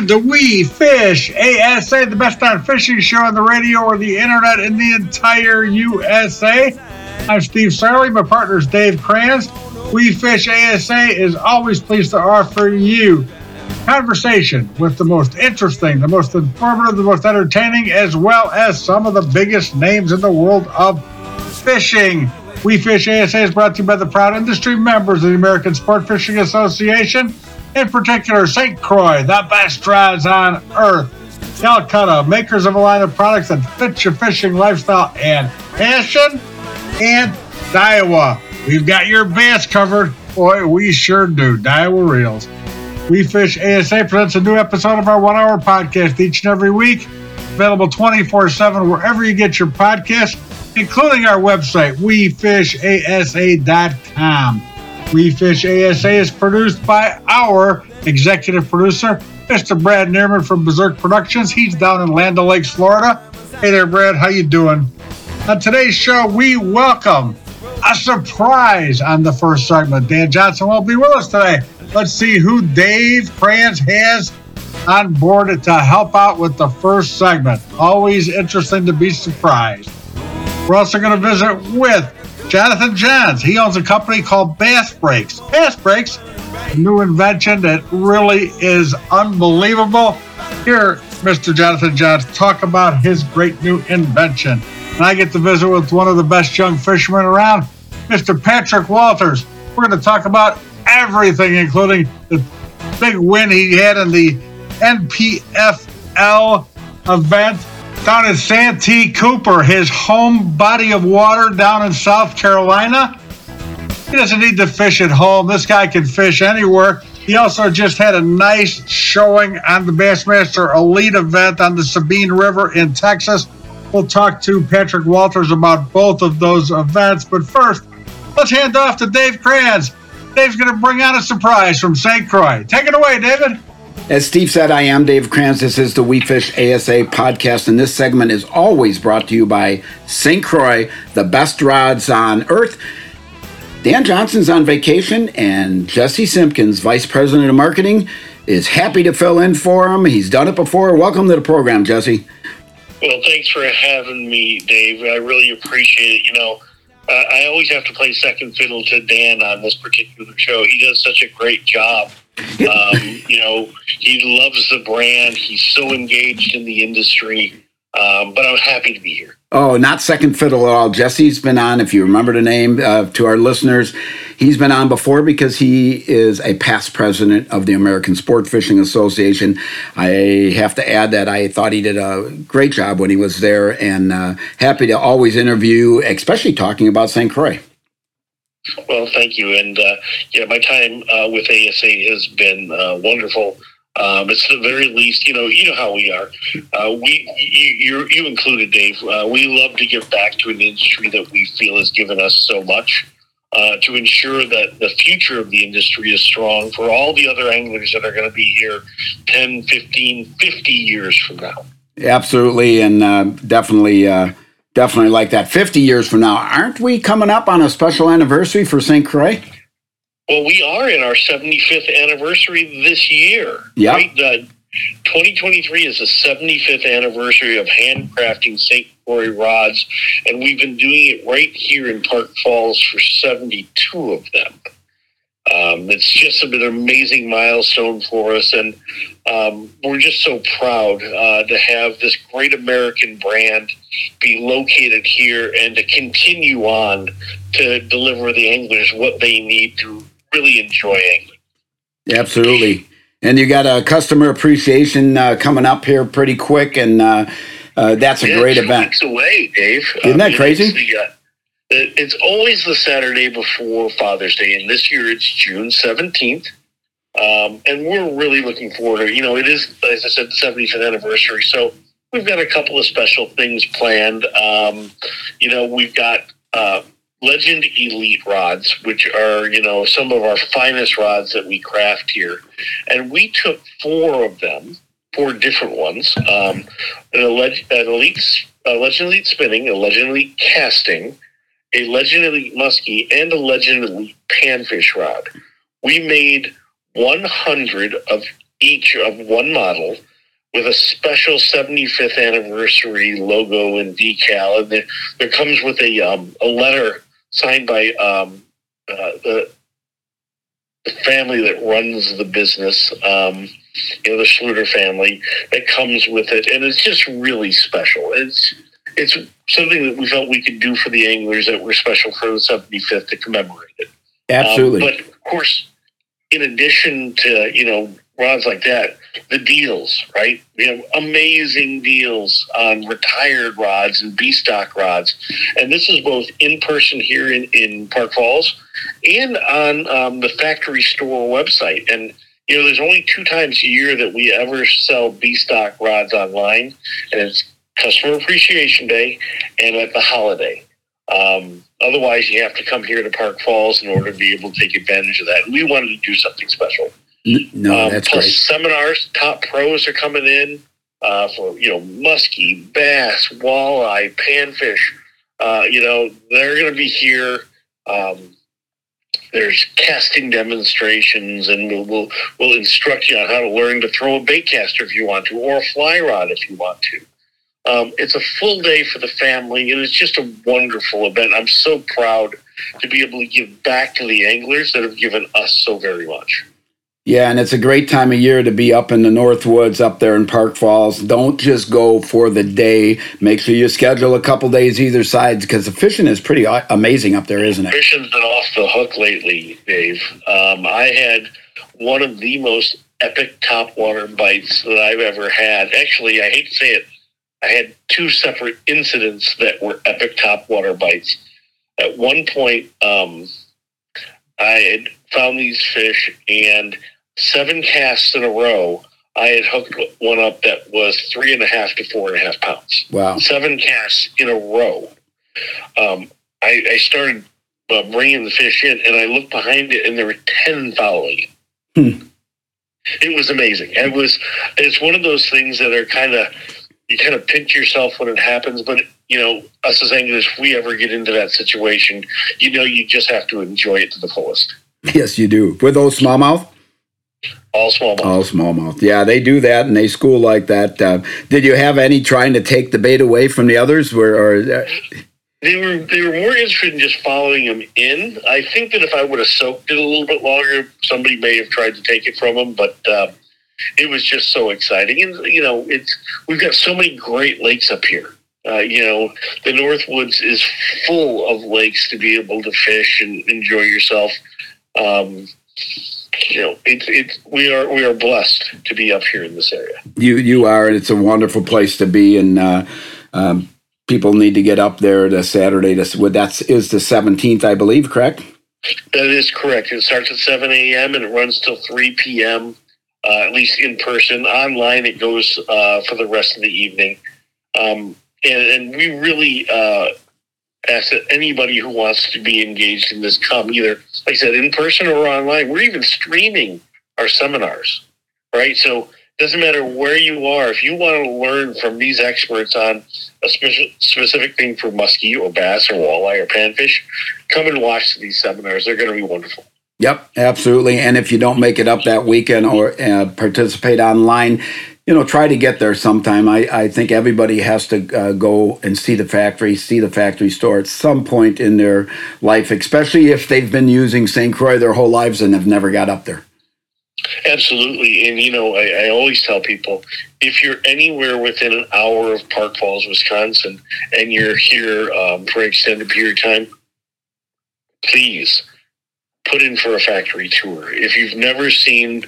welcome to We Fish ASA, the best darn fishing show on the radio or the internet in the entire USA. I'm Steve Sarley. My partner is Dave Kranz. We Fish ASA is always pleased to offer you conversation with the most interesting, the most informative, the most entertaining, as well as some of the biggest names in the world of fishing. We Fish ASA is brought to you by the proud industry members of the American Sport Fishing Association in particular St. Croix, the best rods on earth. Calcutta, makers of a line of products that fit your fishing lifestyle and passion. And Daiwa, we've got your bass covered. Boy, we sure do. Daiwa Reels. We Fish ASA presents a new episode of our one hour podcast each and every week. Available 24 7 wherever you get your podcasts, including our website, wefishasa.com. We Fish ASA is produced by our executive producer, Mr. Brad Neerman from Berserk Productions. He's down in Land Lakes, Florida. Hey there, Brad. How you doing? On today's show, we welcome a surprise on the first segment. Dan Johnson will be with us today. Let's see who Dave Kranz has on board to help out with the first segment. Always interesting to be surprised. We're also going to visit with Jonathan Johns. He owns a company called Bass Brakes. Bass Brakes, new invention that really is unbelievable. Here, Mr. Jonathan Johns, talk about his great new invention. And I get to visit with one of the best young fishermen around, Mr. Patrick Walters. We're going to talk about everything, including the big win he had in the NPFL event down in Santee Cooper, his home body of water down in South Carolina. He doesn't need to fish at home. This guy can fish anywhere. He also just had a nice showing on the Bassmaster Elite event on the Sabine River in Texas. We'll talk to Patrick Walters about both of those events. But first, let's hand off to Dave Kranz. Dave's going to bring out a surprise from St. Croix. Take it away, David. As Steve said, I am Dave Kranz. This is the We Fish ASA podcast, and this segment is always brought to you by St. Croix, the best rods on earth. Dan Johnson's on vacation, and Jesse Simpkins, Vice President of Marketing, is happy to fill in for him. He's done it before. Welcome to the program, Jesse. Well, thanks for having me, Dave. I really appreciate it. You know, I always have to play second fiddle to Dan on this particular show. He does such a great job um, you know, he loves the brand. He's so engaged in the industry. Um, but I'm happy to be here. Oh, not second fiddle at all. Jesse's been on, if you remember the name uh, to our listeners, he's been on before because he is a past president of the American Sport Fishing Association. I have to add that I thought he did a great job when he was there and uh, happy to always interview, especially talking about St. Croix. Well, thank you. And uh, yeah, my time uh, with ASA has been uh, wonderful. Um, it's the very least, you know, you know how we are. Uh, we, you, you included, Dave. Uh, we love to give back to an industry that we feel has given us so much. Uh, to ensure that the future of the industry is strong for all the other anglers that are going to be here 10, 15, 50 years from now. Absolutely, and definitely definitely like that. 50 years from now, aren't we coming up on a special anniversary for St. Croix? Well, we are in our 75th anniversary this year. Yeah. Right? Uh, 2023 is the 75th anniversary of handcrafting St. Croix rods, and we've been doing it right here in Park Falls for 72 of them. Um, it's just an amazing milestone for us, and um, we're just so proud uh, to have this great American brand be located here and to continue on to deliver the anglers what they need to really enjoy angling. Absolutely. And you got a customer appreciation uh, coming up here pretty quick, and uh, uh that's a yeah, great event. Weeks away, Dave. Isn't that crazy? It's always the Saturday before Father's Day, and this year it's June 17th. Um, and we're really looking forward to, you know, it is, as I said, the 75th anniversary. So we've got a couple of special things planned. Um, you know, we've got uh, Legend Elite rods, which are, you know, some of our finest rods that we craft here. And we took four of them, four different ones, um, an, an Elite, a Legend Elite spinning, a Legend Elite casting, a Legend Elite Muskie, and a Legend Elite Panfish rod. We made 100 of each of one model with a special 75th anniversary logo and decal. And there, there comes with a, um, a letter signed by um, uh, the, the family that runs the business, um, you know, the Schluter family that comes with it. And it's just really special. It's, it's something that we felt we could do for the anglers that were special for the 75th to commemorate it. Absolutely. Um, but of course, in addition to, you know, rods like that, the deals, right? We have amazing deals on retired rods and B stock rods. And this is both in person here in, in Park Falls and on um, the factory store website. And, you know, there's only two times a year that we ever sell B stock rods online, and it's Customer Appreciation Day and at the holiday. Um, otherwise, you have to come here to Park Falls in order to be able to take advantage of that. We wanted to do something special. No, um, that's plus great. Seminars, top pros are coming in uh, for you know muskie, bass, walleye, panfish. Uh, you know they're going to be here. Um, there's casting demonstrations, and we'll, we'll we'll instruct you on how to learn to throw a bait caster if you want to, or a fly rod if you want to. Um, it's a full day for the family, and it's just a wonderful event. I'm so proud to be able to give back to the anglers that have given us so very much. Yeah, and it's a great time of year to be up in the North Woods up there in Park Falls. Don't just go for the day. Make sure you schedule a couple days either side because the fishing is pretty amazing up there, isn't it? Fishing's been off the hook lately, Dave. Um, I had one of the most epic topwater bites that I've ever had. Actually, I hate to say it, I had two separate incidents that were epic topwater bites. At one point, um, I had found these fish, and seven casts in a row, I had hooked one up that was three and a half to four and a half pounds. Wow. Seven casts in a row. Um, I, I, started uh, bringing the fish in, and I looked behind it, and there were 10 following. Hmm. It was amazing. It was, it's one of those things that are kind of, you kind of pinch yourself when it happens, but you know, us as anglers, if we ever get into that situation, you know, you just have to enjoy it to the fullest. Yes, you do. With those smallmouth? All smallmouth. All smallmouth. Yeah, they do that and they school like that. Uh, did you have any trying to take the bait away from the others? Or, or uh... they were they were more interested in just following them in. I think that if I would have soaked it a little bit longer, somebody may have tried to take it from them. But uh, it was just so exciting, and you know, it's we've got so many great lakes up here. Uh, you know, the Northwoods is full of lakes to be able to fish and enjoy yourself. Um, you know, it's it's we are we are blessed to be up here in this area. You you are, and it's a wonderful place to be. And uh, um, people need to get up there to Saturday. To that's is the seventeenth, I believe. Correct. That is correct. It starts at seven a.m. and it runs till three p.m. Uh, at least in person. Online, it goes uh, for the rest of the evening. Um, and, and we really uh, ask that anybody who wants to be engaged in this come either, like I said, in person or online. We're even streaming our seminars, right? So it doesn't matter where you are. If you want to learn from these experts on a specific specific thing for muskie or bass or walleye or panfish, come and watch these seminars. They're going to be wonderful. Yep, absolutely. And if you don't make it up that weekend or uh, participate online, you know, try to get there sometime. I, I think everybody has to uh, go and see the factory, see the factory store at some point in their life, especially if they've been using St. Croix their whole lives and have never got up there. Absolutely. And, you know, I, I always tell people if you're anywhere within an hour of Park Falls, Wisconsin, and you're here um, for an extended period of time, please put in for a factory tour. If you've never seen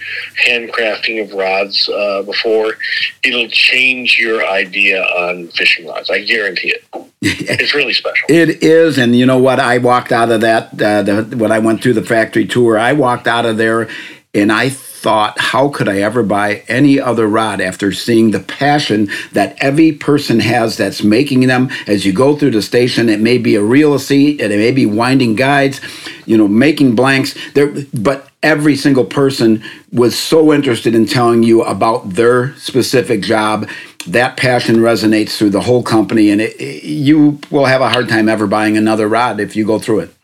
handcrafting of rods uh, before, it'll change your idea on fishing rods. I guarantee it. it's really special. It is, and you know what? I walked out of that uh, the, when I went through the factory tour. I walked out of there, and I thought, how could I ever buy any other rod after seeing the passion that every person has that's making them as you go through the station? It may be a reel seat, and it may be winding guides, you know, making blanks. There, but every single person was so interested in telling you about their specific job. That passion resonates through the whole company, and it, you will have a hard time ever buying another rod if you go through it.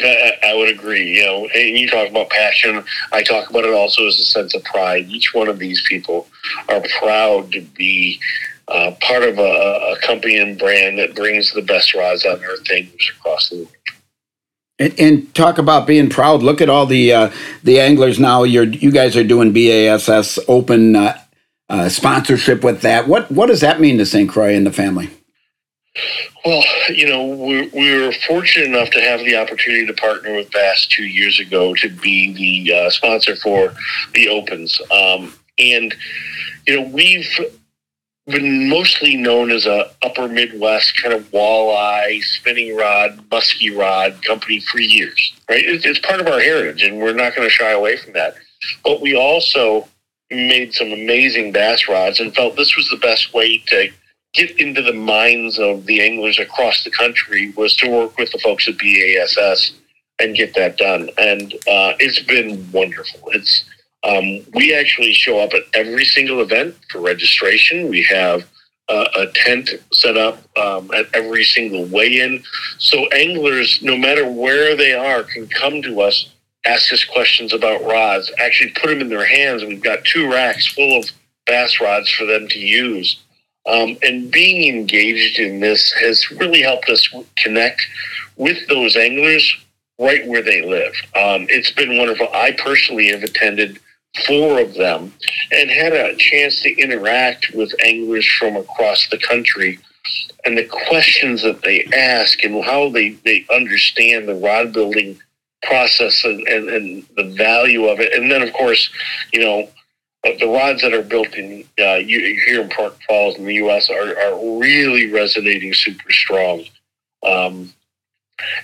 I, would agree. You know, and you talk about passion. I talk about it also as a sense of pride. Each one of these people are proud to be uh, part of a, a, company and brand that brings the best rods on earth anglers across the world. And, and, talk about being proud. Look at all the uh, the anglers now. You're you guys are doing BASS Open uh, uh, sponsorship with that. What what does that mean to St. Croix and the family? Well, you know, we, we were fortunate enough to have the opportunity to partner with Bass two years ago to be the uh, sponsor for the Opens. Um, and, you know, we've been mostly known as a upper Midwest kind of walleye, spinning rod, musky rod company for years, right? It's part of our heritage, and we're not going to shy away from that. But we also made some amazing bass rods and felt this was the best way to get into the minds of the anglers across the country was to work with the folks at BASS and get that done. And uh, it's been wonderful. It's um, we actually show up at every single event for registration. We have uh, a tent set up um, at every single weigh-in, so anglers, no matter where they are, can come to us, ask us questions about rods. Actually, put them in their hands. We've got two racks full of bass rods for them to use um, and being engaged in this has really helped us connect with those anglers right where they live. Um, it's been wonderful. I personally have attended four of them and had a chance to interact with anglers from across the country and the questions that they ask and how they, they understand the rod building process and, and, and the value of it. And then, of course, you know, the rods that are built in uh, here in Park Falls in the U.S. are, are really resonating super strong. Um,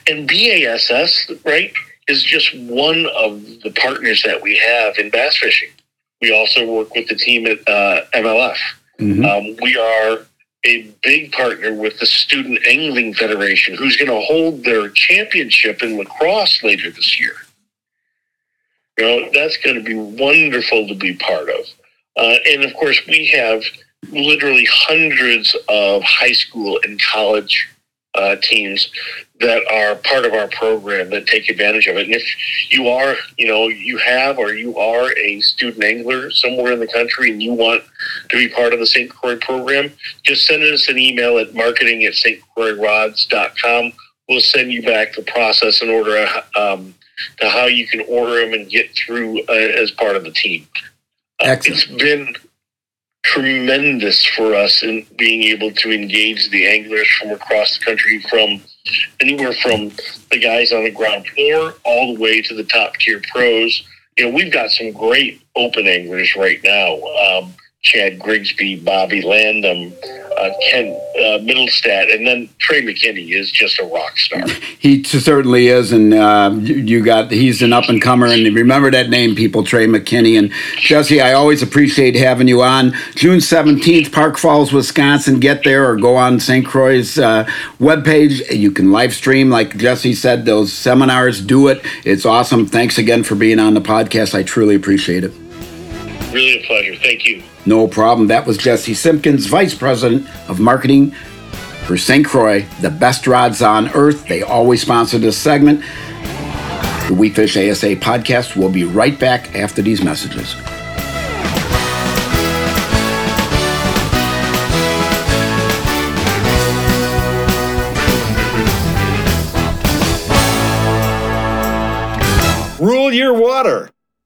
and BASS, right, is just one of the partners that we have in bass fishing. We also work with the team at uh, MLF. Mm-hmm. Um, we are a big partner with the Student Angling Federation, who's going to hold their championship in La Crosse later this year. You know, that's going to be wonderful to be part of. Uh, and of course, we have literally hundreds of high school and college uh, teams that are part of our program that take advantage of it. And if you are, you know, you have or you are a student angler somewhere in the country and you want to be part of the St. Croix program, just send us an email at marketing at stcroixrods.com. We'll send you back the process and order um, to how you can order them and get through uh, as part of the team. Uh, it's been tremendous for us in being able to engage the anglers from across the country, from anywhere from the guys on the ground floor all the way to the top tier pros. You know, we've got some great open anglers right now. Um, Chad Grigsby, Bobby Landham, uh, Ken uh, Middlestat, and then Trey McKinney is just a rock star. He certainly is, and uh, you got he's an up and comer. And remember that name, people, Trey McKinney and Jesse. I always appreciate having you on. June seventeenth, Park Falls, Wisconsin. Get there or go on St. Croix's uh, webpage. You can live stream, like Jesse said, those seminars. Do it. It's awesome. Thanks again for being on the podcast. I truly appreciate it. Really a pleasure. Thank you. No problem. That was Jesse Simpkins, Vice President of Marketing for St. Croix, the best rods on earth. They always sponsor this segment. The We Fish ASA podcast will be right back after these messages. Rule your water.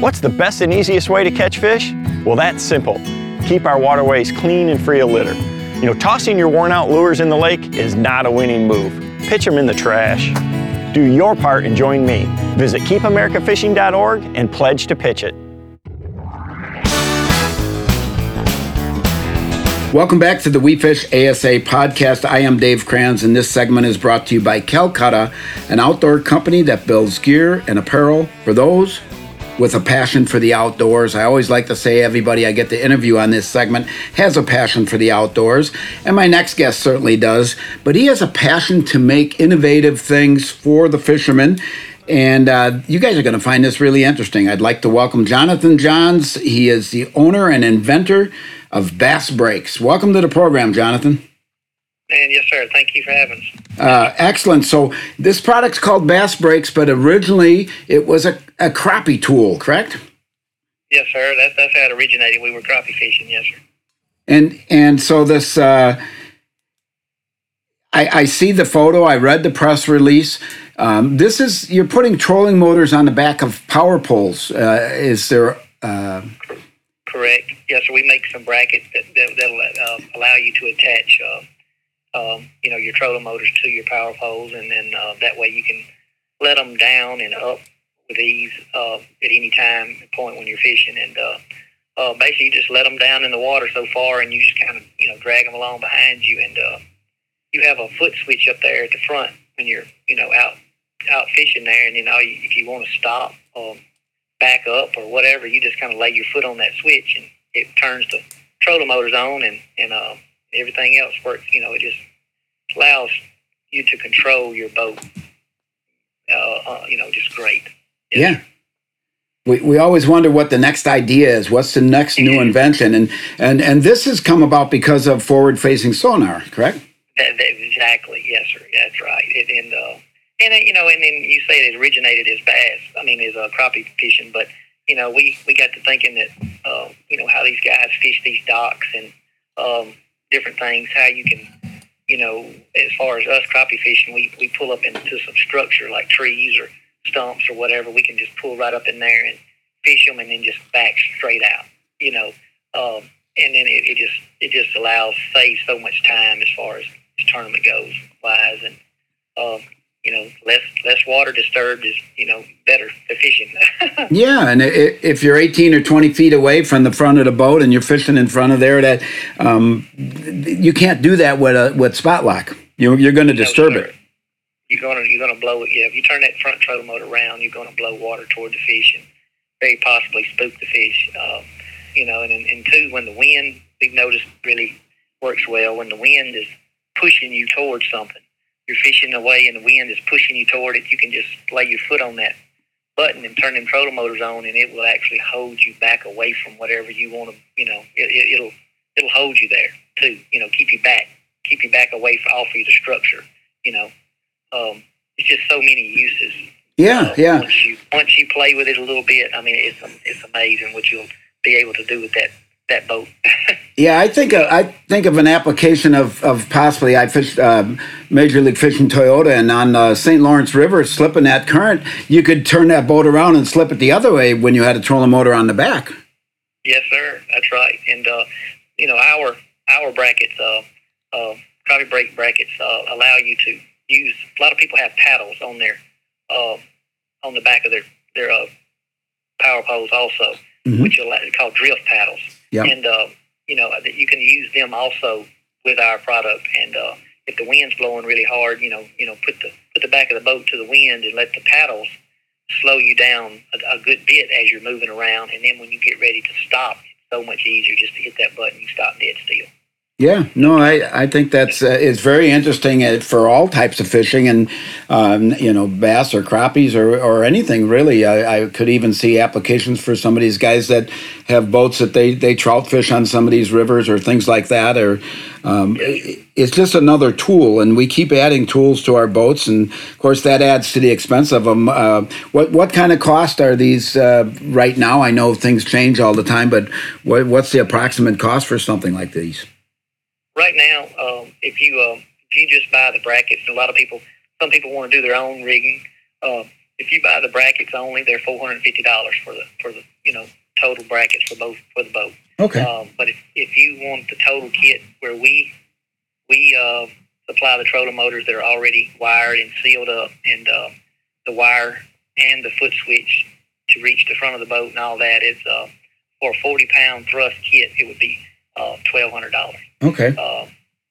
what's the best and easiest way to catch fish? Well, that's simple. Keep our waterways clean and free of litter. You know, tossing your worn out lures in the lake is not a winning move. Pitch them in the trash. Do your part and join me. Visit keepamericafishing.org and pledge to pitch it. Welcome back to the We Fish ASA podcast. I am Dave Kranz, and this segment is brought to you by Calcutta, an outdoor company that builds gear and apparel for those with a passion for the outdoors. I always like to say everybody I get to interview on this segment has a passion for the outdoors, and my next guest certainly does, but he has a passion to make innovative things for the fishermen. And uh, you guys are going to find this really interesting. I'd like to welcome Jonathan Johns. He is the owner and inventor of Bass Brakes. Welcome to the program, Jonathan. And yes, sir. Thank you for having us. Uh, excellent. So this product's called Bass Brakes, but originally it was a, a crappie tool, correct? Yes, sir. That's that's how it originated. We were crappie fishing. Yes, sir. And and so this, uh, I, I see the photo. I read the press release. Um, this is you're putting trolling motors on the back of power poles. Uh, is there? Uh, Correct. Yes, sir. We make some brackets that, that that'll uh, allow you to attach, uh, um, you know, your trolling motors to your power poles, and then uh, that way you can let them down and up with ease uh, at any time point when you're fishing, and uh, uh, basically you just let them down in the water so far, and you just kind of you know drag them along behind you, and uh, you have a foot switch up there at the front when you're you know out out fishing there, and you know if you want to stop. Um, back up or whatever, you just kind of lay your foot on that switch and it turns the trolling motors on and, and uh, everything else works. You know, it just allows you to control your boat, uh, uh, you know, just great. Yeah. We, we always wonder what the next idea is. What's the next new invention? And, and, and this has come about because of forward facing sonar, correct? That, that, exactly. Yes, sir. That's right. It, and, uh, and uh, you know, and then you say it originated as bass. I mean, as uh, crappie fishing, but you know, we we got to thinking that uh, you know how these guys fish these docks and um, different things. How you can, you know, as far as us crappie fishing, we we pull up into some structure like trees or stumps or whatever. We can just pull right up in there and fish them, and then just back straight out. You know, um, and then it, it just it just allows saves so much time as far as, as tournament goes wise and. Um, you know, less less water disturbed is you know better for fishing. yeah, and if you're 18 or 20 feet away from the front of the boat and you're fishing in front of there, that um, you can't do that with a with spot lock. You're you're going to disturb no, it. You're gonna you're gonna blow it. Yeah, if you turn that front trolling motor around, you're gonna blow water toward the fish and very possibly spook the fish. Um, you know, and, and two, when the wind, we've noticed really works well when the wind is pushing you towards something you're fishing away and the wind is pushing you toward it, you can just lay your foot on that button and turn them trolling motors on, and it will actually hold you back away from whatever you want to. You know, it, it'll it'll hold you there too. You know, keep you back, keep you back away from, off of the structure. You know, um, it's just so many uses. Yeah, uh, yeah. Once you once you play with it a little bit, I mean, it's it's amazing what you'll be able to do with that that boat. yeah, I think uh, I think of an application of, of possibly I fished uh, Major League Fishing Toyota and on uh, St. Lawrence River, slipping that current, you could turn that boat around and slip it the other way when you had a trolling motor on the back. Yes, sir. That's right. And uh, you know our our brackets, uh, uh, crappie brake brackets, uh, allow you to use. A lot of people have paddles on their uh, on the back of their their uh, power poles also, mm-hmm. which are called drift paddles Yep. And, uh, you know, that you can use them also with our product. And uh, if the wind's blowing really hard, you know, you know, put the put the back of the boat to the wind and let the paddles slow you down a, a good bit as you're moving around. And then when you get ready to stop, it's so much easier just to hit that button. You stop dead still. Yeah, no, I, I think that's uh, it's very interesting uh, for all types of fishing and um, you know bass or crappies or, or anything really. I, I could even see applications for some of these guys that have boats that they, they trout fish on some of these rivers or things like that. Or um, it's just another tool, and we keep adding tools to our boats, and of course that adds to the expense of them. Uh, what what kind of cost are these uh, right now? I know things change all the time, but what, what's the approximate cost for something like these? Right now, um, if you uh, if you just buy the brackets, a lot of people, some people want to do their own rigging. Uh, if you buy the brackets only, they're four hundred and fifty dollars for the for the you know total brackets for both for the boat. Okay. Um, but if, if you want the total kit where we we uh, supply the trolling motors that are already wired and sealed up, and uh, the wire and the foot switch to reach the front of the boat and all that is uh, for a forty pound thrust kit, it would be uh, twelve hundred dollars. Okay. Uh,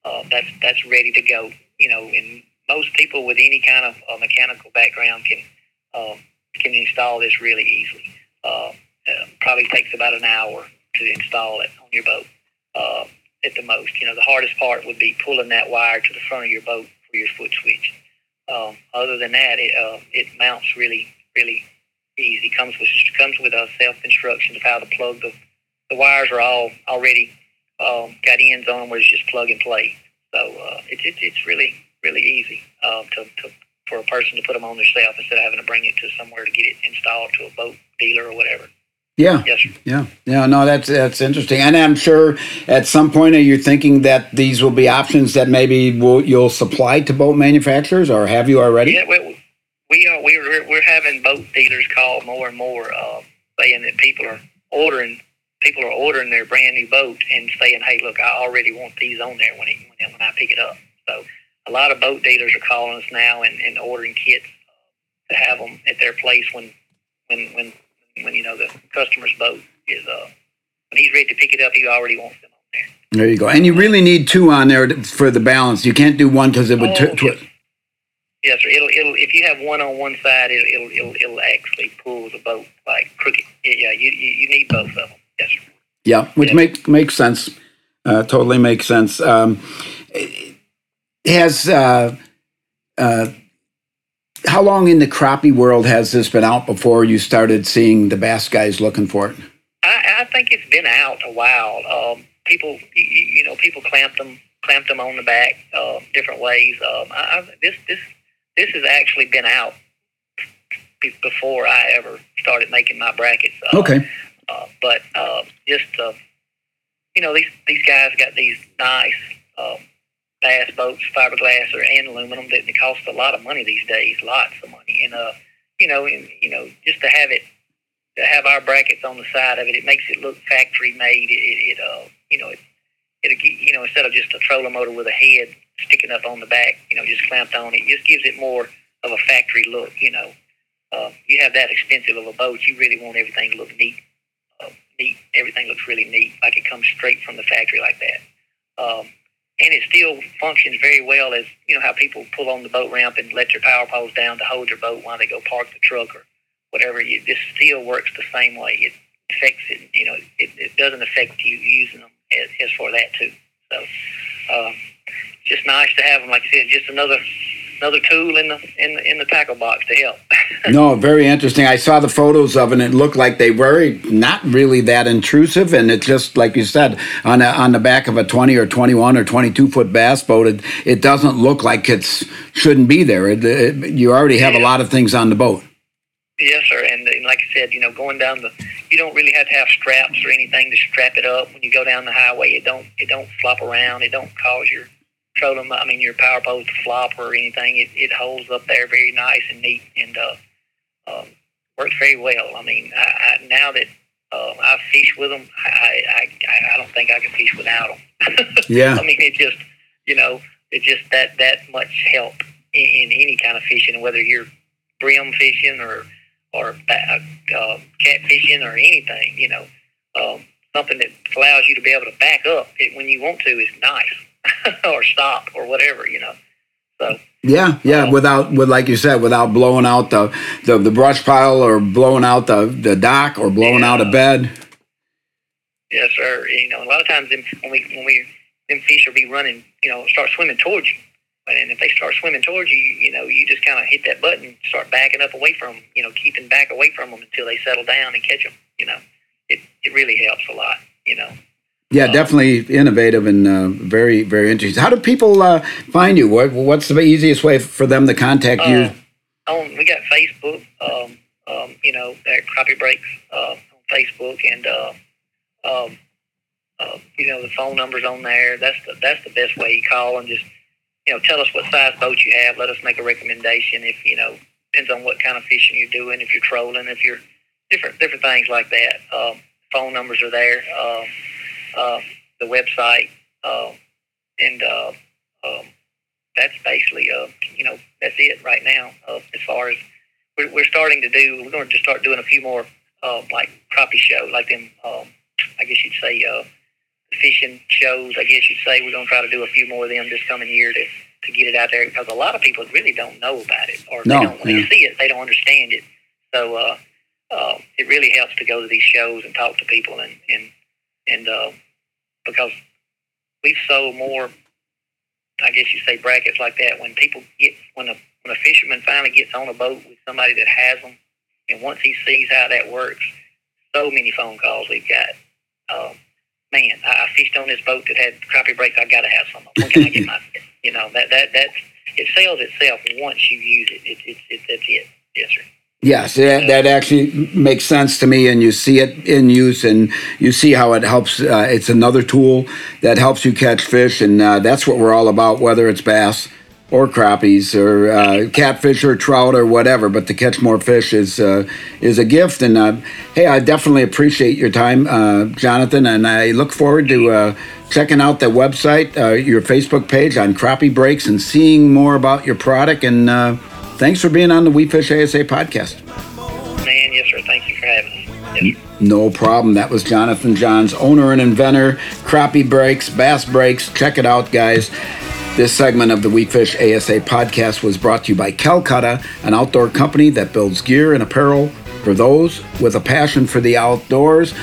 uh, that's that's ready to go. You know, and most people with any kind of uh, mechanical background can um, can install this really easily. Uh, probably takes about an hour to install it on your boat at the most. You know, the hardest part would be pulling that wire to the front of your boat for your foot switch. Um, other than that, it it mounts really really easy. comes with comes with a self instruction of how to plug the the wires are all already um, got ends on where it's just plug and play. So uh, it, it, it's really really easy um, to, to for a person to put them on themselves instead of having to bring it to somewhere to get it installed to a boat dealer or whatever. Yeah. Yes. Yeah. Yeah. No, that's that's interesting. And I'm sure at some point are you thinking that these will be options that maybe will, you'll supply to boat manufacturers, or have you already? Yeah, we, we are we're we're having boat dealers call more and more, uh, saying that people are ordering people are ordering their brand new boat and saying, "Hey, look, I already want these on there when it, when, when I pick it up." So a lot of boat dealers are calling us now and, and ordering kits to have them at their place when when when when you know the customer's boat is uh when he's ready to pick it up, he already wants them on there. There you go. And you really need two on there for the balance. You can't do one because it would. Oh, T- yes. Yes, sir. It'll, it'll if you have one on one side, it'll, it'll, it'll, it'll actually pull the boat like crooked. Yeah, yeah you, you, you need both of them. Yes. Yeah, which Yeah. make makes sense. Uh, totally makes sense. Um, has uh, uh, how long in the crappie world has this been out before you started seeing the bass guys looking for it? I, I think it's been out a while. Um, people, you, you you know, people clamped them, clamped them on the back, uh, different ways. Um, I, I, this, this, this has actually been out before I ever started making my brackets. Uh, Okay. Uh, but uh, just uh, you know, these these guys got these nice um, bass boats, fiberglass or and aluminum that it costs a lot of money these days, lots of money. And uh, you know, and, you know, just to have it, to have our brackets on the side of it, it makes it look factory made. It, it, uh, you know, it, it, you know, instead of just a trolling motor with a head sticking up on the back, you know, just clamped on, it just gives it more of a factory look. You know, uh, you have that expensive of a boat, you really want everything to look neat neat. Everything looks really neat, like it comes straight from the factory like that. Um, and it still functions very well as you know how people pull on the boat ramp and let their power poles down to hold their boat while they go park the truck or whatever. You, this still works the same way. It affects it. You know, it, it doesn't affect you using them as, as for that too. So, um, just nice to have them. Like I said, just another another tool in the in the, in the tackle box to help. No, very interesting. I saw the photos of it and it looked like they were not really that intrusive. And it just, like you said, on, a, on the back of a 20 or 21 or 22 foot bass boat, it, it doesn't look like it's shouldn't be there. It, it, you already have a lot of things on the boat. Yes, sir. And, and like I said, you know, going down the, you don't really have to have straps or anything to strap it up when you go down the highway. It don't, it don't flop around. It don't cause your trolling, I mean, your power pole to flop or anything. It, it holds up there very nice and neat and uh, um, works very well. I mean, I, I, now that uh, I fish with them, I, I, I, I don't think I can fish without them. Yeah. I mean, it just, you know, it's just that that much help in, in any kind of fishing, whether you're brim fishing or or uh, cat fishing or anything. You know, um, something that allows you to be able to back up it when you want to is nice, or stop or whatever. You know, so Yeah, yeah. Um, Without, with like you said, without blowing out the, the, the brush pile or blowing out the, the dock or blowing out a bed. yes, sir. You know, a lot of times them, when we when we them fish will be running, you know, start swimming towards you. And if they start swimming towards you, you know, you just kind of hit that button, start backing up away from them, you know, keeping back away from them until they settle down and catch them. You know, it, it really helps a lot, you know. Yeah, definitely innovative and uh, very, very interesting. How do people uh, find you? What, what's the easiest way for them to contact you? Uh, on we got Facebook, um, um, you know, at Crappie Brakes uh, on Facebook, and uh, um, uh, you know the phone numbers on there. That's the that's the best way. You call and just you know tell us what size boat you have. Let us make a recommendation if you know depends on what kind of fishing you're doing. If you're trolling, if you're different different things like that. Um, phone numbers are there. Um, uh, the website, um, and uh, um, that's basically uh, you know that's it right now. Uh, as far as we're, we're starting to do, we're going to start doing a few more uh, like crappie show, like them. Um, I guess you'd say uh, fishing shows. I guess you'd say we're going to try to do a few more of them this coming year to to get it out there because a lot of people really don't know about it or No, they don't when yeah. they see it they don't understand it. So uh, uh, it really helps to go to these shows and talk to people and and and uh, because we've sold more. I guess you say brackets like that when people get when a when a fisherman finally gets on a boat with somebody that has them, and once he sees how that works, so many phone calls we've got. Um, man, I, I fished on this boat that had crappie brakes. I got to have some. of them. When can I get my? You know that that that's it sells itself once you use it. It, it, it that's it. Yes, sir. Yes, that, that actually makes sense to me, and you see it in use, and you see how it helps. Uh, it's another tool that helps you catch fish, and uh, that's what we're all about, whether it's bass or crappies or uh, catfish or trout or whatever. But to catch more fish is uh, is a gift, and uh, hey, I definitely appreciate your time, uh, Jonathan, and I look forward to uh, checking out the website, uh, your Facebook page on crappie brakes, and seeing more about your product. And uh, thanks for being on the We Fish ASA podcast. Man, yes, sir. Thank you for having me. Yes. No problem. That was Jonathan Johns, owner and inventor, Crappie Brakes, Bass Brakes. Check it out, guys. This segment of the We Fish ASA podcast was brought to you by Calcutta, an outdoor company that builds gear and apparel for those with a passion for the outdoors.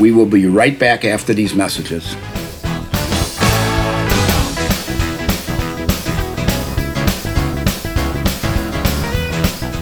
We will be right back after these messages.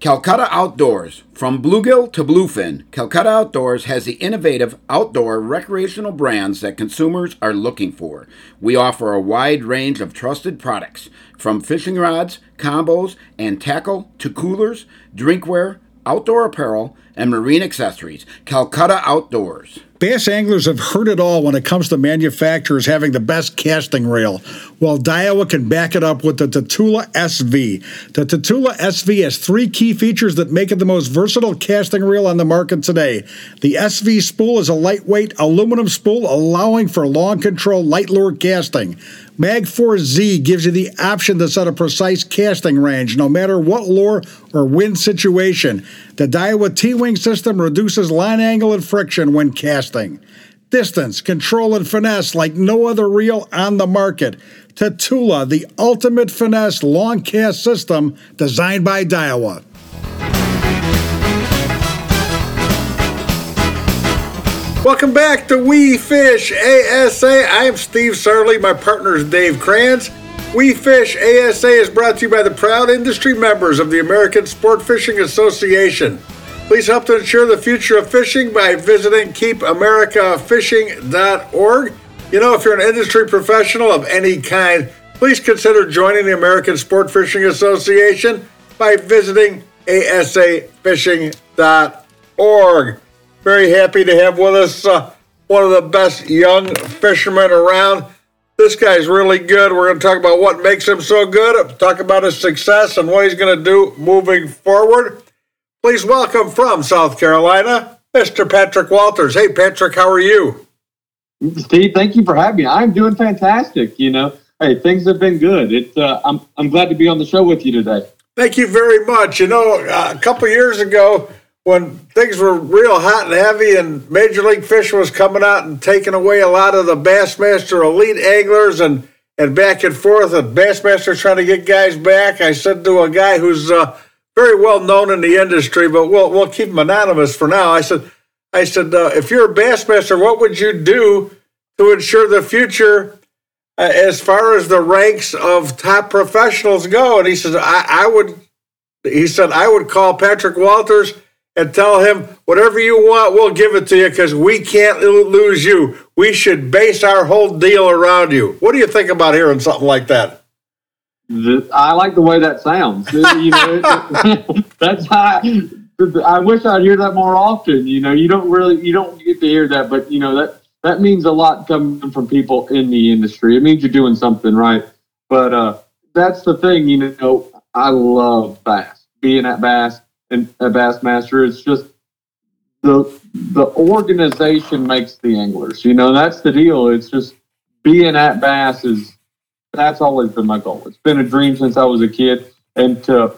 Calcutta Outdoors. From bluegill to bluefin, Calcutta Outdoors has the innovative outdoor recreational brands that consumers are looking for. We offer a wide range of trusted products, from fishing rods, combos, and tackle to coolers, drinkware, outdoor apparel, and marine accessories. Calcutta Outdoors. Bass anglers have heard it all when it comes to manufacturers having the best casting reel. Well, Daiwa can back it up with the Tatula SV. The Tatula SV has three key features that make it the most versatile casting reel on the market today. The SV spool is a lightweight aluminum spool allowing for long control light lure casting. Magforce Z gives you the option to set a precise casting range no matter what lure or wind situation. The Daiwa T-wing system reduces line angle and friction when casting. Distance, control, and finesse like no other reel on the market. Tatula, the ultimate finesse long cast system designed by Daiwa. Welcome back to We Fish ASA. I am Steve Sarley. My partner is Dave Kranz. We Fish ASA is brought to you by the proud industry members of the American Sport Fishing Association. Please help to ensure the future of fishing by visiting keepamericafishing.org. You know, if you're an industry professional of any kind, please consider joining the American Sport Fishing Association by visiting asafishing.org. Very happy to have with us uh, one of the best young fishermen around. This guy's really good. We're going to talk about what makes him so good, talk about his success, and what he's going to do moving forward. Please welcome from South Carolina, Mr. Patrick Walters. Hey, Patrick, how are you? Steve, thank you for having me. I'm doing fantastic. You know, hey, things have been good. It, uh, I'm I'm glad to be on the show with you today. Thank you very much. You know, uh, a couple years ago, when things were real hot and heavy, and Major League Fish was coming out and taking away a lot of the Bassmaster elite anglers, and and back and forth, and Bassmaster trying to get guys back, I said to a guy who's uh, very well known in the industry, but we'll we'll keep him anonymous for now. I said, I said, uh, if you're a Bassmaster, what would you do to ensure the future? uh, as far as the ranks of top professionals go. And he says, I, I would, he said, I would call Patrick Walters and tell him whatever you want, we'll give it to you because we can't lose you. We should base our whole deal around you. What do you think about hearing something like that? I like the way that sounds. you know, that's how. I, I wish I'd hear that more often. You know, you don't really, you don't get to hear that, but you know that that means a lot coming from people in the industry. It means you're doing something right. But uh, that's the thing, you know. I love bass. Being at Bass and at Bassmaster, it's just the the organization makes the anglers. You know, that's the deal. It's just being at Bass is that's always been my goal. It's been a dream since I was a kid, and to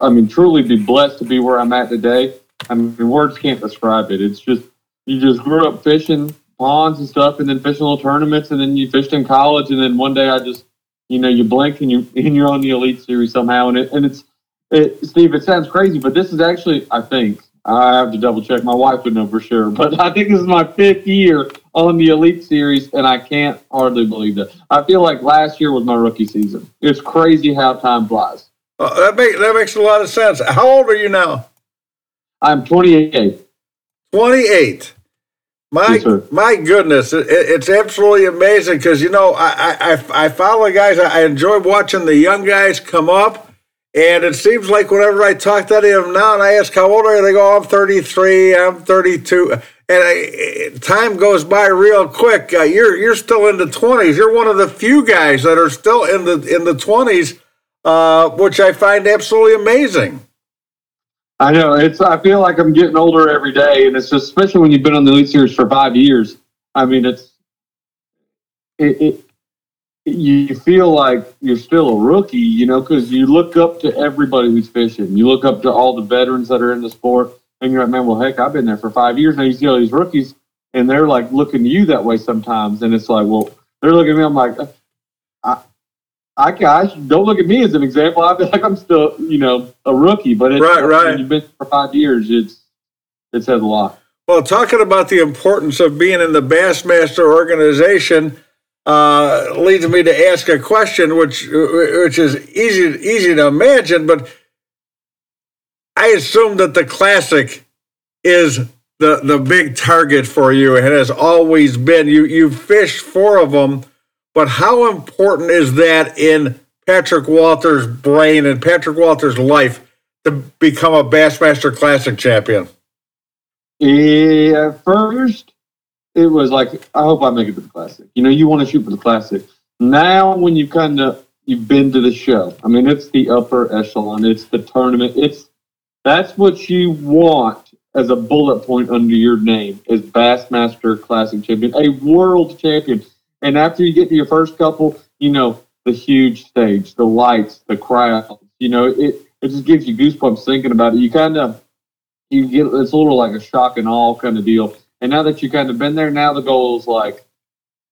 I mean, truly be blessed to be where I'm at today. I mean, words can't describe it. It's just you just grew up fishing ponds and stuff, and then fishing little tournaments, and then you fished in college, and then one day I just, you know, you blink and you and you're on the elite series somehow, and it and it's, it, Steve. It sounds crazy, but this is actually, I think, I have to double check. My wife would know for sure, but I think this is my fifth year on the Elite Series, and I can't hardly believe that. I feel like last year was my rookie season. It's crazy how time flies. Uh, that makes that makes a lot of sense. How old are you now? I'm 28. 28. My yes, my goodness, it, it's absolutely amazing because you know I, I I follow guys. I enjoy watching the young guys come up, and it seems like whenever I talk to any of them now and I ask how old are they go, "I'm 33, I'm 32," and I, time goes by real quick. Uh, you're you're still in the 20s. You're one of the few guys that are still in the in the 20s, uh, which I find absolutely amazing. I know it's. I feel like I'm getting older every day, and it's especially when you've been on the Elite Series for five years. I mean, it's it, it you feel like you're still a rookie, you know, because you look up to everybody who's fishing. You look up to all the veterans that are in the sport, and you're like, man, well, heck, I've been there for five years now. You see all these rookies, and they're like looking to you that way sometimes, and it's like, well, they're looking at me. I'm like, uh, I, I gosh, don't look at me as an example. I feel like I'm still, you know, a rookie. But it's, right, right. When you've been for five years, it's it says a lot. Well, talking about the importance of being in the Bassmaster organization uh, leads me to ask a question, which which is easy easy to imagine, but I assume that the classic is the the big target for you and has always been. You you fished four of them but how important is that in Patrick Walters' brain and Patrick Walters' life to become a Bassmaster Classic champion? Yeah, first it was like, I hope I make it to the Classic. You know, you want to shoot for the Classic. Now, when you've kind of you've been to the show, I mean, it's the upper echelon, it's the tournament, it's that's what you want as a bullet point under your name is Bassmaster Classic champion, a world champion. And after you get to your first couple, you know, the huge stage, the lights, the crowd, you know, it, it just gives you goosebumps thinking about it. You kind of, you get, it's a little like a shock and all kind of deal. And now that you kind of been there, now the goal is like,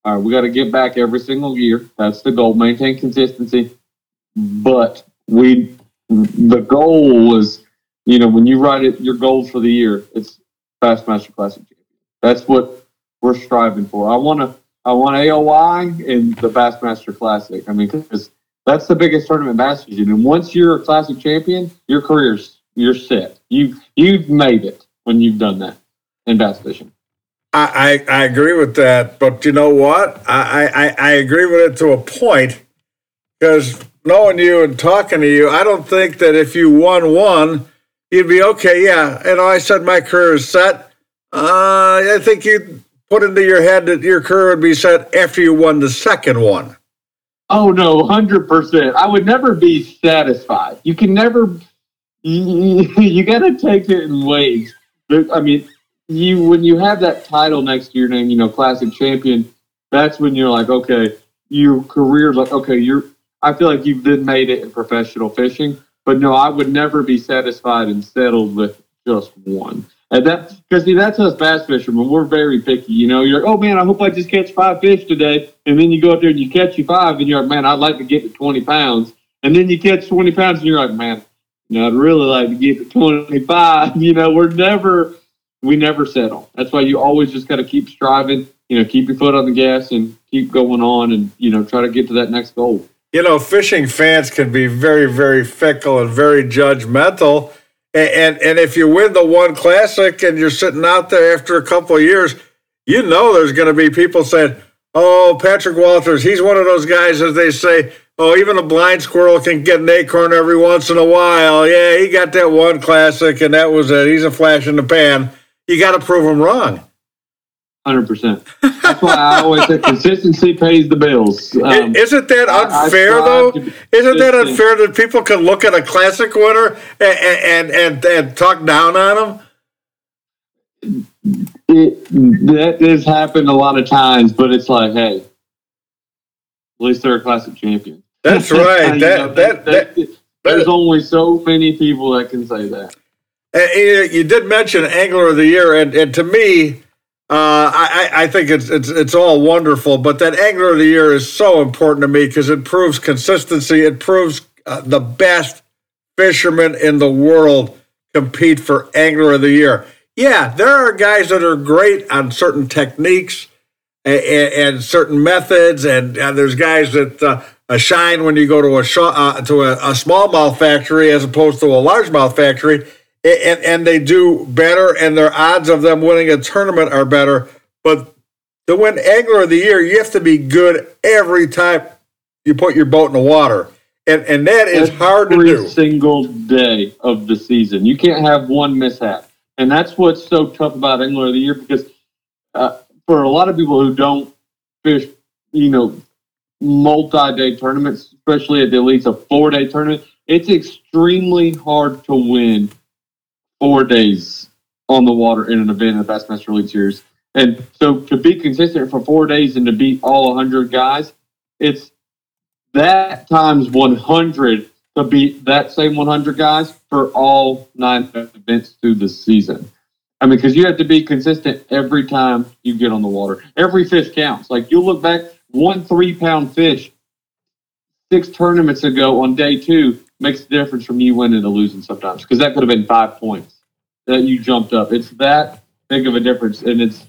all right, we got to get back every single year. That's the goal, maintain consistency. But we, the goal is, you know, when you write it, your goals for the year, it's Bassmaster Classic. That's what we're striving for. I want to, I want AOY in the Bassmaster Classic. I mean, because that's the biggest tournament bass. And once you're a classic champion, your career's you're set. You you've made it when you've done that in bass fishing. I, I, I agree with that, but you know what? I, I, I agree with it to a point because knowing you and talking to you, I don't think that if you won one, you'd be okay. Yeah, know, I said my career is set. Uh, I think you put into your head that your career would be set after you won the second one? Oh no, hundred percent. I would never be satisfied. You can never. You, you got to take it in waves. I mean, you when you have that title next to your name, you know, classic champion. That's when you're like, okay, your career, like, okay, you're. I feel like you've then made it in professional fishing. But no, I would never be satisfied and settled with just one. And that because see that's us bass fishermen. We're very picky. You know, you're like, oh man, I hope I just catch five fish today. And then you go out there and you catch you five, and you're like, man, I'd like to get to twenty pounds. And then you catch twenty pounds, and you're like, man, you know, I'd really like to get to twenty five. You know, we're never we never settle. That's why you always just got to keep striving. You know, keep your foot on the gas and keep going on, and you know, try to get to that next goal. You know, fishing fans can be very, very fickle and very judgmental And, and and if you win the one classic and you're sitting out there after a couple of years, you know there's going to be people saying, "Oh, Patrick Walters, he's one of those guys," as they say. Oh, even a blind squirrel can get an acorn every once in a while. Yeah, he got that one classic, and that was it. He's a flash in the pan. You got to prove him wrong. Hundred percent. That's why I always say consistency pays the bills. Um, Isn't that unfair, though? Isn't that unfair that people can look at a classic winner and and and, and talk down on them? It, that has happened a lot of times, but it's like, hey, at least they're a classic champion. That's right. that, know, that, that, that, there's only so many people that can say that. And you did mention Angler of the Year, and, and to me, uh, I, I think it's it's it's all wonderful, but that angler of the year is so important to me because it proves consistency. It proves uh, the best fishermen in the world compete for angler of the year. Yeah, there are guys that are great on certain techniques and, and certain methods, and, and, there's guys that uh, shine when you go to a sh- uh, to a, a smallmouth factory as opposed to a largemouth factory and, and they do better, and their odds of them winning a tournament are better. But to win Angler of the Year, you have to be good every time you put your boat in the water. And, and that is every hard to do. Every single day of the season. You can't have one mishap. And that's what's so tough about Angler of the Year because uh, for a lot of people who don't fish, you know, multi-day tournaments, especially at the elites, a four-day tournament, it's extremely hard to win four days on the water in an event in the Bassmaster Elite Series. And so to be consistent for four days and to beat all 100 guys, it's that times 100 to beat that same 100 guys for all nine events through the season. I mean, because you have to be consistent every time you get on the water. Every fish counts. Like you look back, one three pound fish six tournaments ago on day two makes a difference from you winning to losing sometimes because that could have been five points that you jumped up. It's that big of a difference, and it's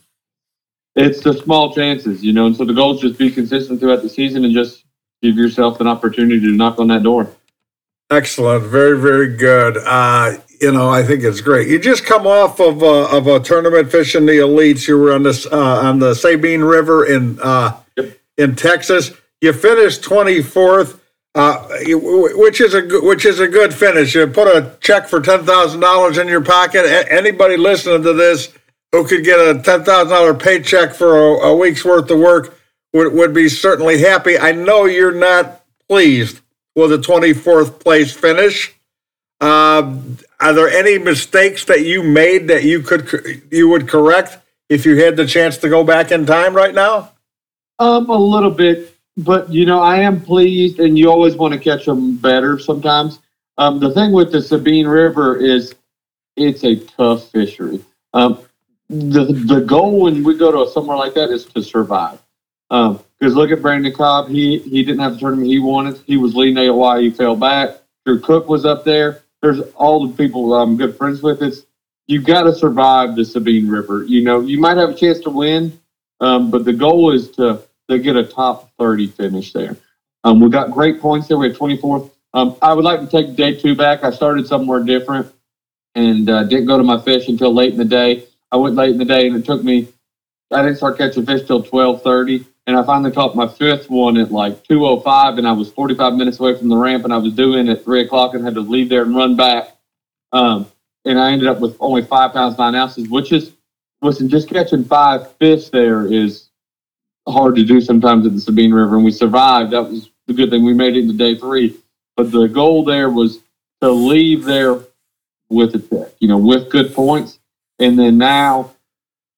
it's the small chances, you know. And so the goal is just be consistent throughout the season and just give yourself an opportunity to knock on that door. Excellent, very very good. Uh, you know, I think it's great. You just come off of uh, of a tournament fishing the elites. You were on this uh, on the Sabine River in uh, yep. in Texas. You finished twenty fourth uh, which is a which is a good finish. You put a check for ten thousand dollars in your pocket. Anybody listening to this who could get a ten thousand dollar paycheck for a, a, week's worth of work would would be certainly happy. I know you're not pleased with a twenty fourth place finish. Uh, are there any mistakes that you made that you could you would correct if you had the chance to go back in time right now? Um, a little bit but you know, I am pleased, and you always want to catch them better sometimes. Um, the thing with the Sabine River is it's a tough fishery. Um, the the goal when we go to somewhere like that is to survive. Because um, look at Brandon Cobb, he he didn't have the tournament he wanted. He was leading AOY, he fell back. Drew Cook was up there. There's all the people I'm good friends with. It's you've got to survive the Sabine River. You know, you might have a chance to win, um, but the goal is to to get a top 30 finish there. Um, we got great points there. We had 24th. Um, I would like to take day two back. I started somewhere different and uh, didn't go to my fish until late in the day. I went late in the day and it took me, I didn't start catching fish till 1230. And I finally caught my fifth one at like 205 and I was 45 minutes away from the ramp and I was doing at three o'clock and had to leave there and run back. Um, and I ended up with only five pounds, nine ounces, which is, listen, just catching five fish there is hard to do sometimes at the Sabine River, and we survived. That was the good thing. We made it into day three. But the goal there was to leave there with a check, you know, with good points. And then now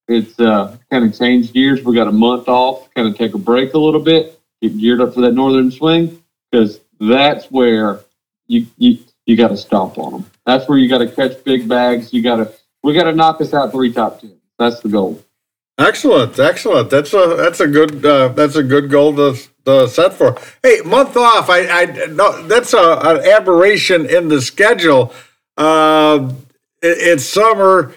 it's uh, kind of changed gears. We got a month off, kind of take a break a little bit, get geared up for that northern swing, because that's where you you, you got to stomp on them. That's where you got to catch big bags. You got to we got to knock us out three top ten. That's the goal. Excellent, excellent. That's a that's a good uh, that's a good goal to, to set for. Hey, month off. I I no, that's a, an aberration in the schedule. Uh, it, it's summer.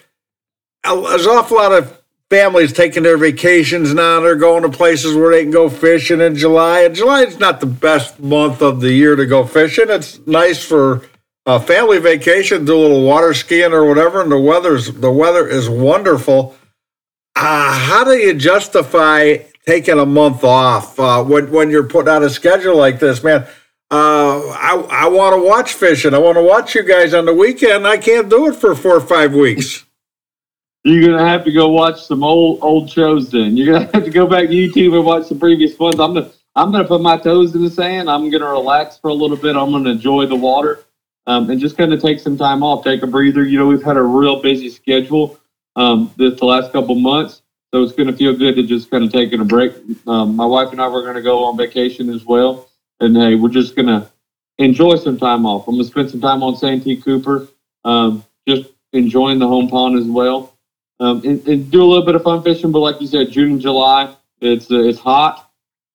There's an awful lot of families taking their vacations now. They're going to places where they can go fishing in July. And July is not the best month of the year to go fishing. It's nice for a family vacation, do a little water skiing or whatever, and the weather's the weather is wonderful. Uh, how do you justify taking a month off uh, when when you're putting out a schedule like this, man? Uh, I I want to watch fishing. I want to watch you guys on the weekend. I can't do it for four or five weeks. You're gonna have to go watch some old old shows. Then you're gonna have to go back to YouTube and watch the previous ones. I'm gonna I'm gonna put my toes in the sand. I'm gonna relax for a little bit. I'm gonna enjoy the water um, and just kind of take some time off, take a breather. You know, we've had a real busy schedule um, this the last couple months, so it's gonna feel good to just kind of taking a break. Um, my wife and I were gonna go on vacation as well and hey, we're just gonna enjoy some time off. I'm gonna spend some time on Santee Cooper, um, just enjoying the home pond as well, um, and, and, do a little bit of fun fishing. But like you said, June and July, it's uh, it's hot,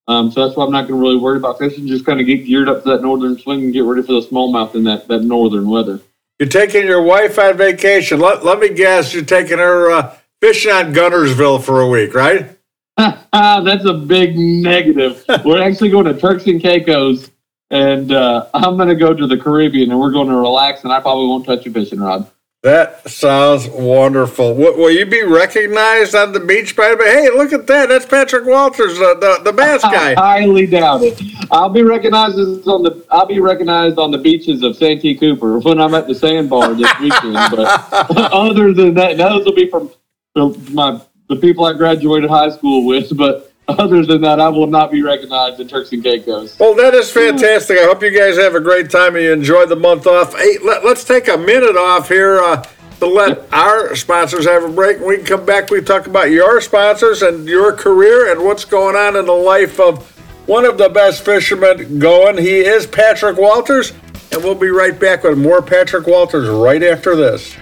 um, so that's why I'm not gonna really worry about fishing. Just kind of get geared up for that northern swing and get ready for the smallmouth in that that northern weather. You're taking your wife on vacation. Let, let me guess, you're taking her uh, fishing on Guntersville for a week, right? That's a big negative. we're actually going to Turks and Caicos, and uh, I'm going to go to the Caribbean, and we're going to relax, and I probably won't touch a fishing rod. That sounds wonderful. will you be recognized on the beach by the Hey, look at that. That's Patrick Walters, uh, the, the bass guy. I highly doubt it. I'll be recognized on the I'll be recognized on the beaches of Santee Cooper when I'm at the sandbar this weekend. But other than that, those will be from my the people I graduated high school with, but other than that, I will not be recognized in Turks and Caicos. Well, that is fantastic. I hope you guys have a great time and you enjoy the month off. Hey, let, us take a minute off here uh, to let our sponsors have a break. We can come back. We talk about your sponsors and your career and what's going on in the life of one of the best fishermen going. He is Patrick Walters, and we'll be right back with more Patrick Walters right after this.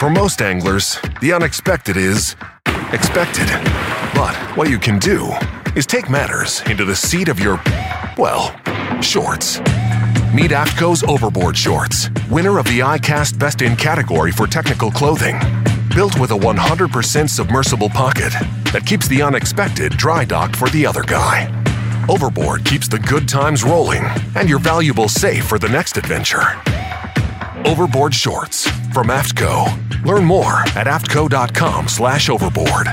For most anglers, the unexpected is expected. But what you can do is take matters into the seat of your, well, shorts. Meet AFTCO's Overboard Shorts, winner of the ICAST Best in category for technical clothing. Built with a 100% submersible pocket that keeps the unexpected dry docked for the other guy. Overboard keeps the good times rolling and your valuables safe for the next adventure. Overboard Shorts from AFTCO. Learn more at aftco.com slash overboard.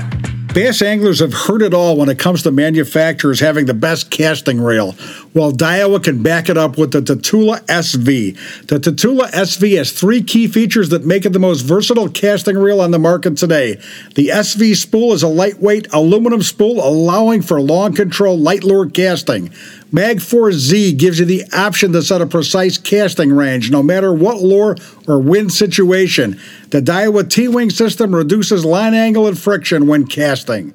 Bass anglers have heard it all when it comes to manufacturers having the best casting reel. Well, Daiwa can back it up with the Tatula SV. The Tatula SV has three key features that make it the most versatile casting reel on the market today. The SV spool is a lightweight aluminum spool allowing for long control light lure casting. Magforce Z gives you the option to set a precise casting range no matter what lure or wind situation. The Daiwa T Wing system reduces line angle and friction when casting.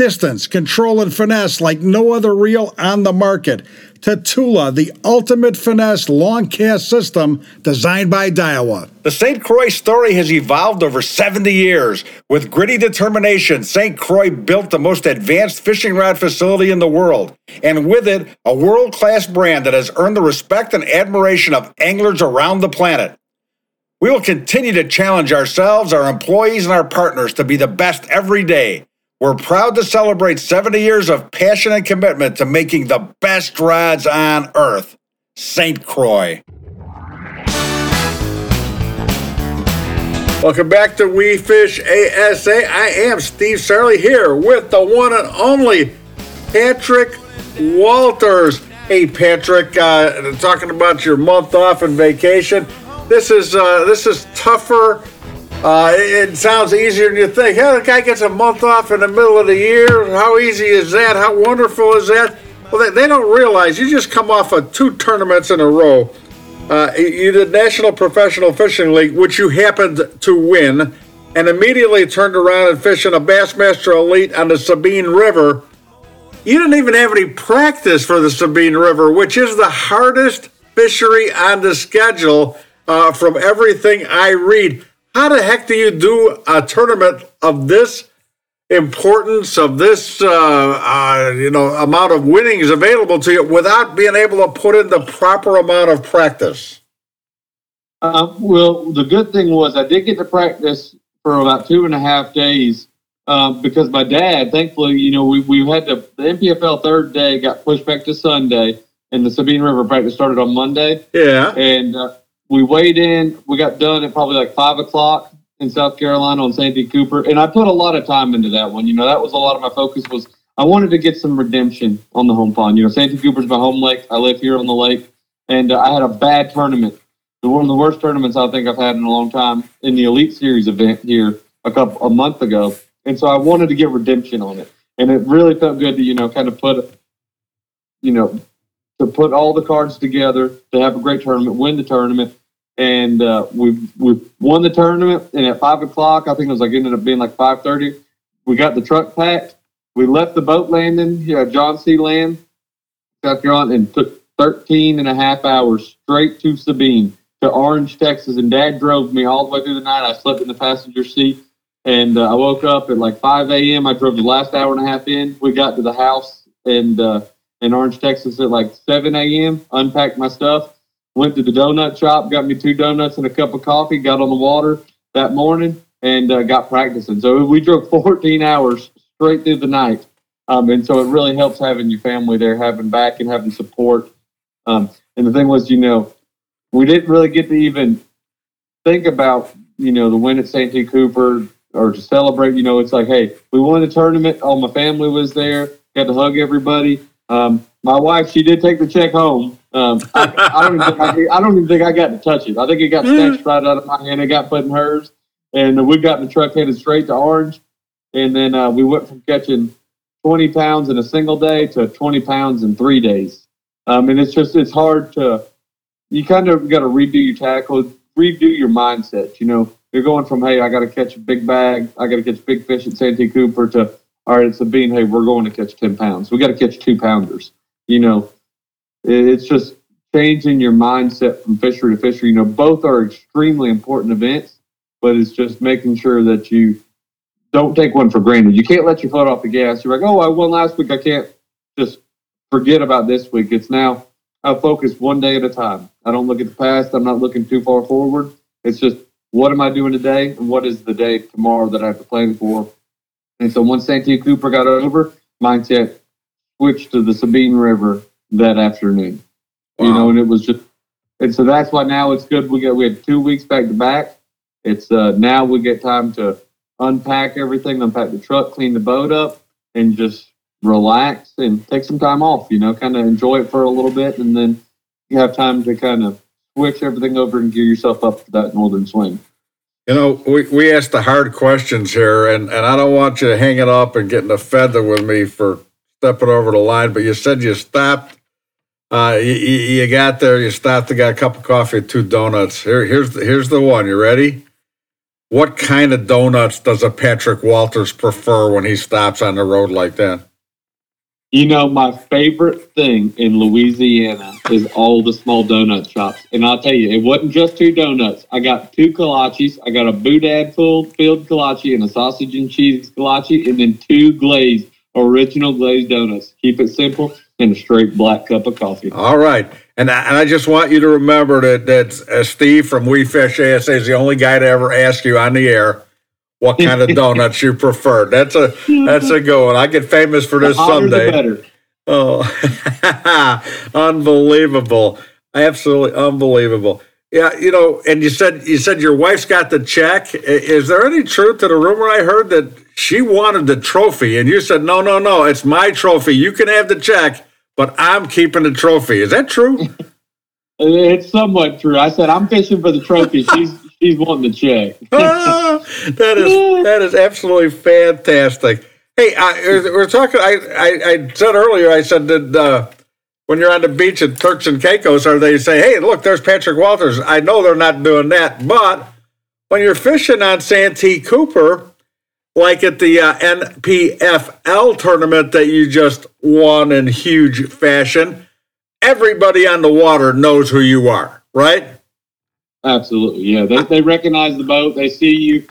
Distance, control, and finesse like no other reel on the market. Tatula, the ultimate finesse long cast system designed by Daiwa. The St. Croix story has evolved over 70 years. With gritty determination, St. Croix built the most advanced fishing rod facility in the world, and with it, a world class brand that has earned the respect and admiration of anglers around the planet. We will continue to challenge ourselves, our employees, and our partners to be the best every day. We're proud to celebrate 70 years of passion and commitment to making the best rods on earth. St. Croix. Welcome back to We Fish ASA. I am Steve Sarley here with the one and only Patrick Walters. Hey, Patrick, uh, talking about your month off and vacation. This is uh, this is tougher uh, it, it, sounds easier than you think. Hey, the guy gets a month off in the middle of the year. How easy is that? How wonderful is that? Well, they, they don't realize you just come off of two tournaments in a row. Uh, you did National Professional Fishing League, which you happened to win, and immediately turned around and fished in a Bassmaster Elite on the Sabine River. You didn't even have any practice for the Sabine River, which is the hardest fishery on the schedule uh, from everything I read. How the heck do you do a tournament of this importance, of this uh, uh, you know amount of winnings available to you without being able to put in the proper amount of practice? Uh, well, the good thing was I did get to practice for about two and a half days um, because my dad, thankfully, you know, we, we had to, the NPFL third day got pushed back to Sunday, and the Sabine River practice started on Monday. Yeah. And uh, we weighed in, we got done at probably like five o'clock in South Carolina on Santee Cooper. And I put a lot of time into that one. You know, that was a lot of my focus was I wanted to get some redemption on the home pond. You know, Santee Cooper's my home lake. I live here on the lake. And uh, I had a bad tournament. One of the worst tournaments I think I've had in a long time in the Elite Series event here a couple a month ago. And so I wanted to get redemption on it. And it really felt good to, you know, kind of put, you know, to put all the cards together to have a great tournament, win the tournament. And uh, we we won the tournament. And at five o'clock, I think it was like ended up being like five thirty. We got the truck packed. We left the boat landing, here at John C. Land, South Carolina, and took 13 and a half hours straight to Sabine to Orange, Texas. And Dad drove me all the way through the night. I slept in the passenger seat. And uh, I woke up at like 5 a.m. I drove the last hour and a half in. We got to the house and uh, in Orange, Texas at like 7 a.m., unpacked my stuff, went to the donut shop, got me two donuts and a cup of coffee, got on the water that morning, and uh, got practicing. So we drove 14 hours straight through the night. Um, and so it really helps having your family there, having back and having support. Um, and the thing was, you know, we didn't really get to even think about, you know, the win at Santee Cooper or to celebrate. You know, it's like, hey, we won the tournament. All my family was there. Got to hug everybody. Um, my wife, she did take the check home. Um, I, I, don't even think I, I, don't even think I got to touch it. I think it got snatched right out of my hand. It got put in hers, and we got in the truck headed straight to Orange. And then uh, we went from catching 20 pounds in a single day to 20 pounds in three days. Um, and it's just it's hard to you kind of got to redo your tackle, redo your mindset. You know, you're going from hey, I got to catch a big bag, I got to catch big fish at Santee Cooper to all right, it's Sabine. Hey, we're going to catch 10 pounds. We got to catch two pounders. You know, it's just changing your mindset from fishery to fishery. You know, both are extremely important events, but it's just making sure that you don't take one for granted. You can't let your foot off the gas. You're like, oh, I won last week. I can't just forget about this week. It's now I focus one day at a time. I don't look at the past. I'm not looking too far forward. It's just what am I doing today and what is the day tomorrow that I have to plan for. And so once Santee Cooper got over, mindset switched to the Sabine River that afternoon. Wow. You know, and it was just and so that's why now it's good. We got we had two weeks back to back. It's uh now we get time to unpack everything, unpack the truck, clean the boat up, and just relax and take some time off, you know, kind of enjoy it for a little bit. And then you have time to kind of switch everything over and gear yourself up for that northern swing. You know, we, we asked the hard questions here, and, and I don't want you hanging up and getting a feather with me for stepping over the line, but you said you stopped. Uh, you, you got there, you stopped, and got a cup of coffee two donuts. Here, here's, the, here's the one. You ready? What kind of donuts does a Patrick Walters prefer when he stops on the road like that? You know, my favorite thing in Louisiana is all the small donut shops. And I'll tell you, it wasn't just two donuts. I got two kolaches. I got a boudin full filled kolache and a sausage and cheese kolache, and then two glazed, original glazed donuts. Keep it simple and a straight black cup of coffee. All right. And I, and I just want you to remember that, that uh, Steve from We Fish ASA is the only guy to ever ask you on the air what kind of donuts you prefer. That's a that's a good one. I get famous for this someday. Oh, unbelievable! Absolutely unbelievable. Yeah, you know, and you said you said your wife's got the check. Is there any truth to the rumor I heard that she wanted the trophy, and you said no, no, no, it's my trophy. You can have the check, but I'm keeping the trophy. Is that true? it's somewhat true. I said I'm fishing for the trophy. She's He's wanting the check. that is that is absolutely fantastic. Hey, I, we're talking. I, I, I said earlier. I said that uh, when you're on the beach at Turks and Caicos, or they say, "Hey, look, there's Patrick Walters." I know they're not doing that, but when you're fishing on Santee Cooper, like at the uh, NPFL tournament that you just won in huge fashion, everybody on the water knows who you are, right? Absolutely, yeah. They they recognize the boat, they see you,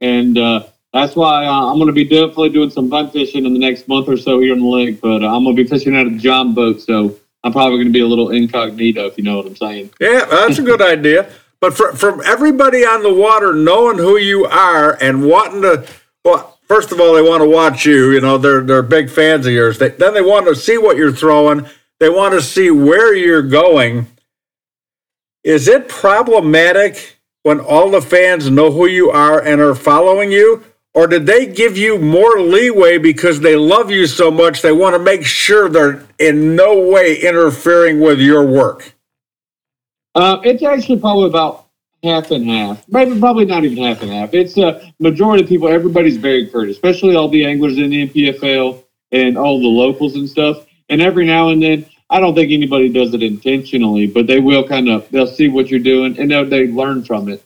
and uh, that's why uh, I'm going to be definitely doing some fun fishing in the next month or so here in the lake. But uh, I'm going to be fishing out of the John boat, so I'm probably going to be a little incognito, if you know what I'm saying. Yeah, that's a good idea. But for, from everybody on the water knowing who you are and wanting to, well, first of all, they want to watch you. You know, they're they're big fans of yours. They, then they want to see what you're throwing. They want to see where you're going. Is it problematic when all the fans know who you are and are following you? Or did they give you more leeway because they love you so much they want to make sure they're in no way interfering with your work? Uh, it's actually probably about half and half. Maybe probably not even half and half. It's a majority of people. Everybody's very courteous, especially all the anglers in the NPFL and all the locals and stuff. And every now and then, I don't think anybody does it intentionally, but they will kind of they'll see what you're doing and they'll, they learn from it.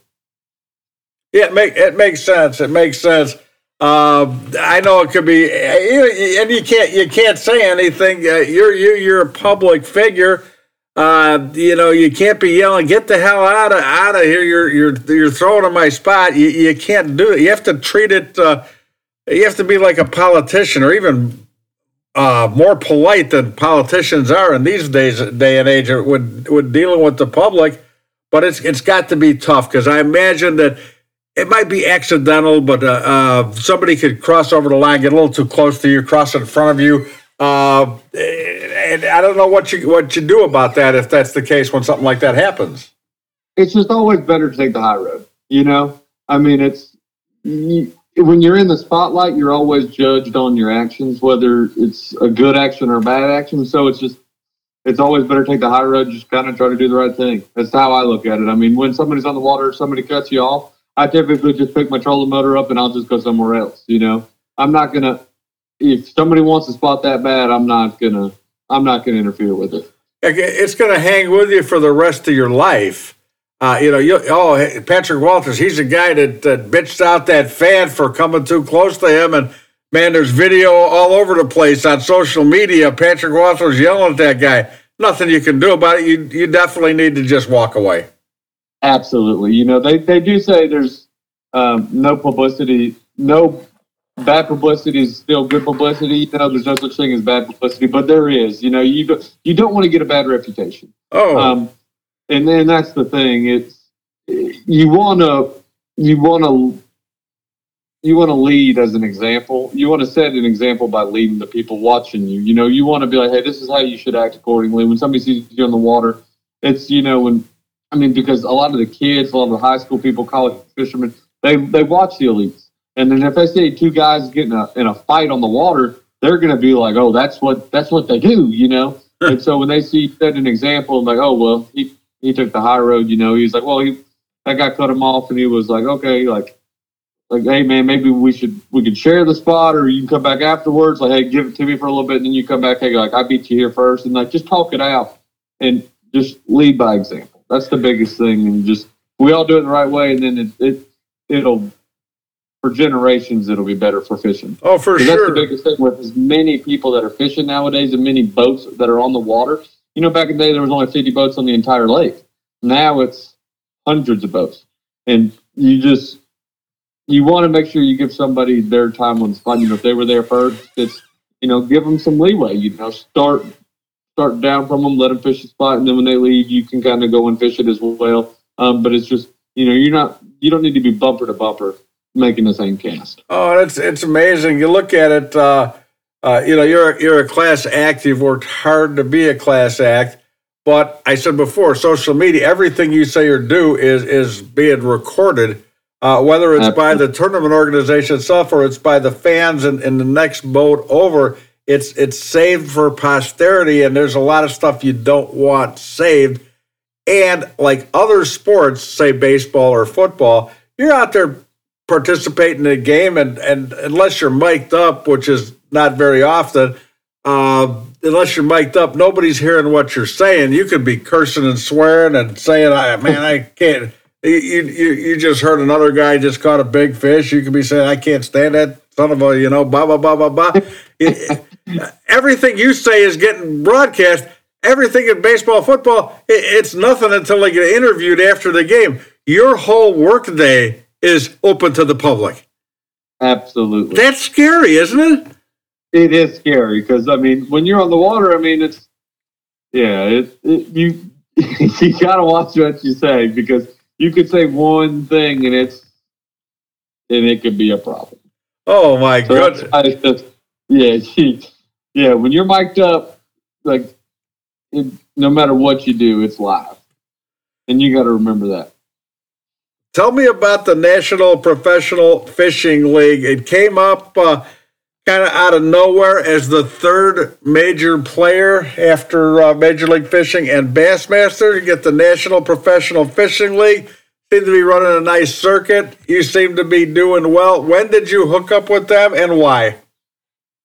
Yeah, it make it makes sense. It makes sense. Uh, I know it could be, and you can't you can't say anything. Uh, you're you you're a public figure. Uh, you know you can't be yelling, "Get the hell out of out of here!" You're you're you're throwing in my spot. You you can't do it. You have to treat it. Uh, you have to be like a politician, or even uh, more polite than politicians are in these days day and age with with dealing with the public. But it's it's got to be tough because I imagine that it might be accidental, but uh, uh, somebody could cross over the line, get a little too close to you, cross in front of you. Uh, and I don't know what you what you do about that if that's the case when something like that happens. It's just always better to take the high road. You know, I mean, it's you, when you're in the spotlight, you're always judged on your actions, whether it's a good action or a bad action. So it's just it's always better to take the high road. Just kind of try to do the right thing. That's how I look at it. I mean, when somebody's on the water, somebody cuts you off I typically just pick my trolling motor up and I'll just go somewhere else. You know, I'm not gonna. If somebody wants to spot that bad, I'm not gonna. I'm not gonna interfere with it. It's gonna hang with you for the rest of your life. Uh, you know, you, oh, Patrick Walters, he's a guy that, that bitched out that fan for coming too close to him. And man, there's video all over the place on social media. Patrick Walters yelling at that guy. Nothing you can do about it. You, you definitely need to just walk away. Absolutely. You know, they, they do say there's um, no publicity, no bad publicity is still good publicity. You know, there's no such thing as bad publicity, but there is. You know, you do, you don't want to get a bad reputation. Oh, um, and then that's the thing. It's you want to you want to you want to lead as an example. You want to set an example by leading the people watching you. You know, you want to be like, hey, this is how you should act accordingly. When somebody sees you on the water, it's you know when I mean, because a lot of the kids, a lot of the high school people, college fishermen, they they watch the elites, and then if I see two guys getting a, in a fight on the water, they're going to be like, oh, that's what that's what they do, you know. and so when they see set an example, I'm like, oh well, he he took the high road, you know, he's like, well, he that guy cut him off, and he was like, okay, like like, hey man, maybe we should we could share the spot, or you can come back afterwards. Like, hey, give it to me for a little bit, and then you come back. Hey, like I beat you here first, and like just talk it out, and just lead by example. That's the biggest thing, and just we all do it the right way, and then it, it it'll for generations it'll be better for fishing. Oh, for sure. That's the biggest thing with as many people that are fishing nowadays and many boats that are on the water. You know, back in the day there was only 50 boats on the entire lake. Now it's hundreds of boats, and you just you want to make sure you give somebody their time on the spot. You know, if they were there first, it's you know give them some leeway. You know, start start down from them, let them fish the spot, and then when they leave, you can kind of go and fish it as well. Um, but it's just you know you're not you don't need to be bumper to bumper making the same cast. Oh, it's it's amazing. You look at it. Uh, uh, you know, you're you're a class act. You've worked hard to be a class act. But I said before, social media, everything you say or do is is being recorded. Uh, whether it's by the tournament organization itself or it's by the fans in, in the next boat over, it's it's saved for posterity and there's a lot of stuff you don't want saved and like other sports say baseball or football you're out there participating in a game and and unless you're mic'd up which is not very often uh, unless you're mic'd up nobody's hearing what you're saying you could be cursing and swearing and saying i man i can't you, you, you just heard another guy just caught a big fish. You could be saying, I can't stand that son of a, you know, blah, blah, blah, blah, blah. everything you say is getting broadcast. Everything in baseball, football, it's nothing until they get interviewed after the game. Your whole workday is open to the public. Absolutely. That's scary, isn't it? It is scary because I mean, when you're on the water, I mean, it's yeah, it, it you you gotta watch what you say because you could say one thing and it's and it could be a problem. Oh my So goodness! that's why it's just- yeah, she, yeah. When you're mic'd up, like it, no matter what you do, it's live, and you got to remember that. Tell me about the National Professional Fishing League. It came up uh, kind of out of nowhere as the third major player after uh, Major League Fishing and Bassmaster. You get the National Professional Fishing League. Seem to be running a nice circuit. You seem to be doing well. When did you hook up with them and why?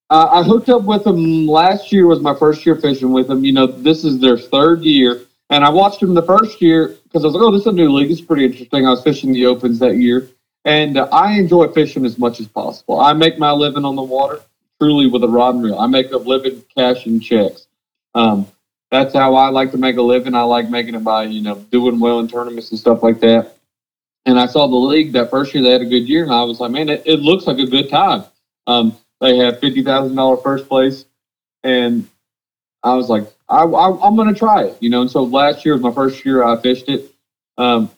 Uh, I hooked up with them last year. Was my first year fishing with them. You know, this is their third year, and I watched them the first year because I was like, "Oh, this is a new league. It's pretty interesting." I was fishing the opens that year, and uh, I enjoy fishing as much as possible. I make my living on the water, truly with a rod and reel. I make a living cashing checks. Um, that's how I like to make a living. I like making it by you know doing well in tournaments and stuff like that. And I saw the league that first year; they had a good year, and I was like, "Man, it, it looks like a good time." Um, they had fifty thousand dollar first place, and I was like, I, I, I'm going to try it, you know. And so last year was my first year I fished it. Um,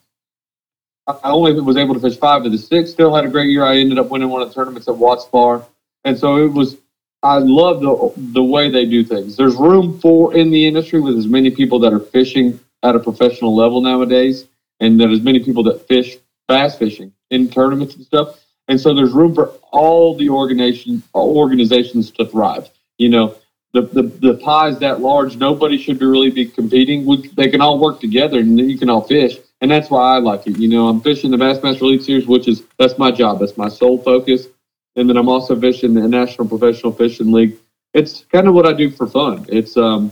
I only was able to fish five of the six. Still had a great year. I ended up winning one of the tournaments at Watts Bar, and so it was. I love the the way they do things. There's room for in the industry with as many people that are fishing at a professional level nowadays, and that as many people that fish bass fishing in tournaments and stuff. And so there's room for all the organization organizations to thrive. You know, the, the, the pie is that large. Nobody should be really be competing. We, they can all work together and you can all fish. And that's why I like it. You know, I'm fishing the Bassmaster Elite Series, which is that's my job. That's my sole focus. And then I'm also fishing the National Professional Fishing League. It's kind of what I do for fun. It's um,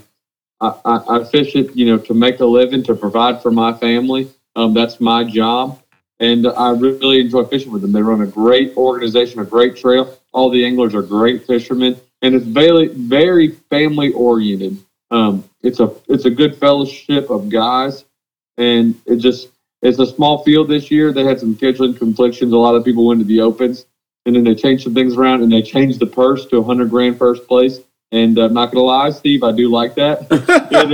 I, I, I fish it, you know, to make a living, to provide for my family. Um, that's my job and I really enjoy fishing with them. They run a great organization, a great trail. All the anglers are great fishermen, and it's very, very family oriented. Um, it's a it's a good fellowship of guys, and it just it's a small field this year. They had some scheduling conflictions. A lot of people went to the opens, and then they changed some things around, and they changed the purse to a hundred grand first place. And I'm not gonna lie, Steve, I do like that. and,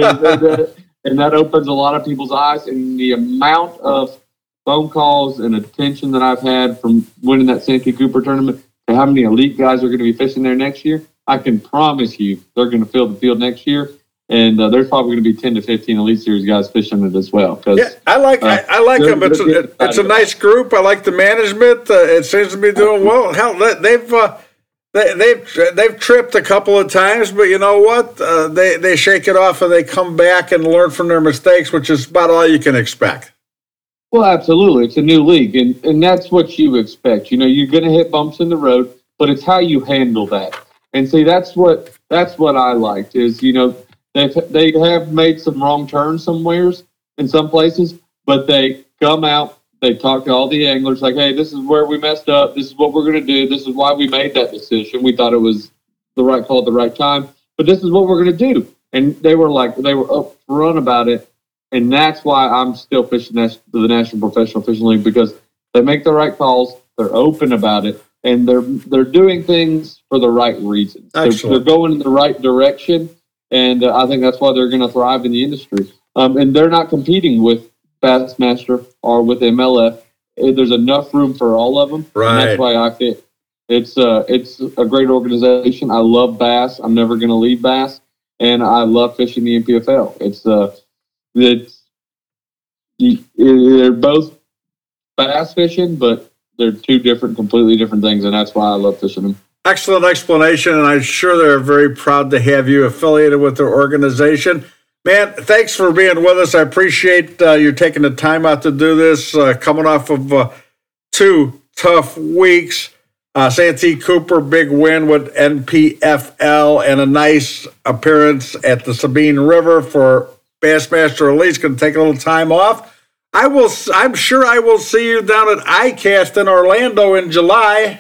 and, and that opens a lot of people's eyes, and the amount of phone calls and attention that I've had from winning that Santee Cooper tournament to how many elite guys are going to be fishing there next year, I can promise you they're going to fill the field next year. And uh, there's probably going to be 10 to 15 Elite Series guys fishing it as well. Yeah, I like uh, I, I like them. It's a, it's a nice group. I like the management. Uh, it seems to be doing well. Hell, they- they've uh, they, they've they've tripped a couple of times, but you know what? Uh, they they shake it off and they come back and learn from their mistakes, which is about all you can expect. Well, absolutely. It's a new league, and, and that's what you expect. You know, you're going to hit bumps in the road, but it's how you handle that. And see, that's what that's what I liked is you know they they have made some wrong turns somewheres in some places, but they come out, they talk to all the anglers like, hey, this is where we messed up. This is what we're going to do. This is why we made that decision. We thought it was the right call at the right time, but this is what we're going to do. And they were like, they were upfront about it and that's why I'm still fishing the National Professional Fishing League because they make the right calls, they're open about it, and they're they're doing things for the right reasons. They're, they're going in the right direction, and uh, I think that's why they're going to thrive in the industry. Um, and they're not competing with Bassmaster or with MLF. Uh, There's enough room for all of them, and Right. that's why I fit. It's uh, it's a great organization. I love bass. I'm never going to leave bass, and I love fishing the NPFL. It's uh, it's they're both bass fishing, but they're two different, completely different things, and that's why I love fishing them. Excellent explanation, and I'm sure they're very proud to have you affiliated with their organization. Man, thanks for being with us. I appreciate uh, you taking the time out to do this, uh, coming off of uh, two tough weeks. Uh, Santee Cooper, big win with NPFL, and a nice appearance at the Sabine River for Bassmaster Elite's going to take a little time off. I will. I'm sure I will see you down at ICAST in Orlando in July.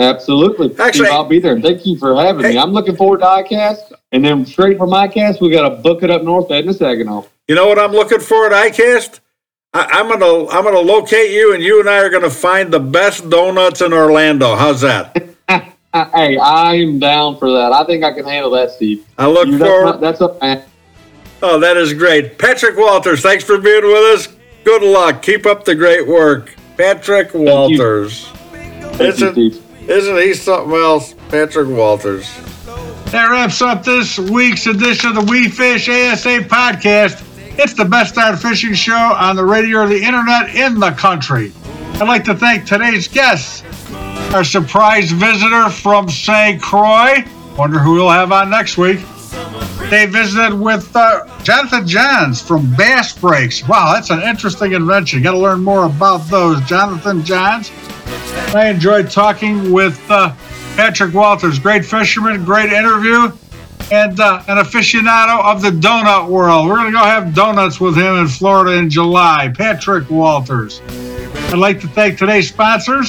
Absolutely, Actually- Steve, I'll be there. Thank you for having Hey. me. I'm looking forward to ICAST, and then straight from ICAST, we got to book it up north at Saginaw. You know what I'm looking for at ICAST? I, I'm gonna I'm gonna locate you, and you and I are gonna find the best donuts in Orlando. How's that? Hey, I'm down for that. I think I can handle that, Steve. I look You- forward. That's, not, that's a Oh, that is great, Patrick Walters. Thanks for being with us. Good luck. Keep up the great work, Patrick you. Walters. Thank you, Isn't Steve. Isn't he something else? Patrick Walters. That wraps up this week's edition of the We Fish ASA podcast. It's the best darn fishing show on the radio or the internet in the country. I'd like to thank today's guests. Our surprise visitor from St. Croix. Wonder who we'll have on next week. They visited with uh, Jonathan Johns from Bass Brakes. Wow, that's an interesting invention. Got to learn more about those. Jonathan Johns. I enjoyed talking with uh, Patrick Walters, great fisherman, great interview, and uh, an aficionado of the donut world. We're going to go have donuts with him in Florida in July. Patrick Walters. I'd like to thank today's sponsors,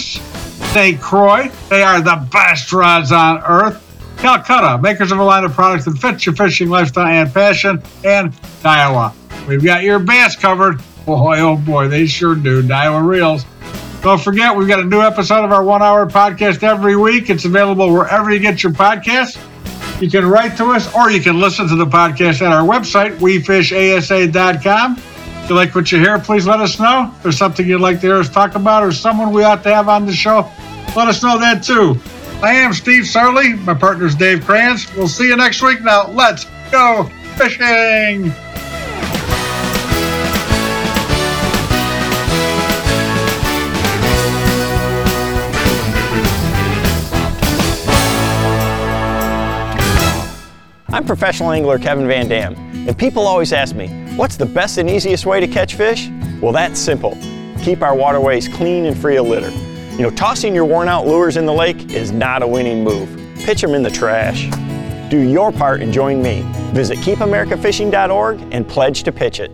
St. Croix. They are the best rods on earth. Calcutta, makers of a line of products that fits your fishing lifestyle and passion, and Daiwa. We've got your bass covered. Boy, oh boy, they sure do. Daiwa Reels. Don't forget, we've got a new episode of our one hour podcast every week. It's available wherever you get your podcasts. You can write to us or you can listen to the podcast at our website, wefishasa.com. If you like what you hear, please let us know. If there's something you'd like to hear us talk about or someone we ought to have on the show, let us know that too. I am Steve Sarley. My partner's Dave Kranz. We'll see you next week. Now, let's go fishing. I'm professional angler Kevin Van Dam, and people always ask me, what's the best and easiest way to catch fish? Well, that's simple. Keep our waterways clean and free of litter. You know, tossing your worn out lures in the lake is not a winning move. Pitch them in the trash. Do your part and join me. Visit keepamericafishing.org and pledge to pitch it.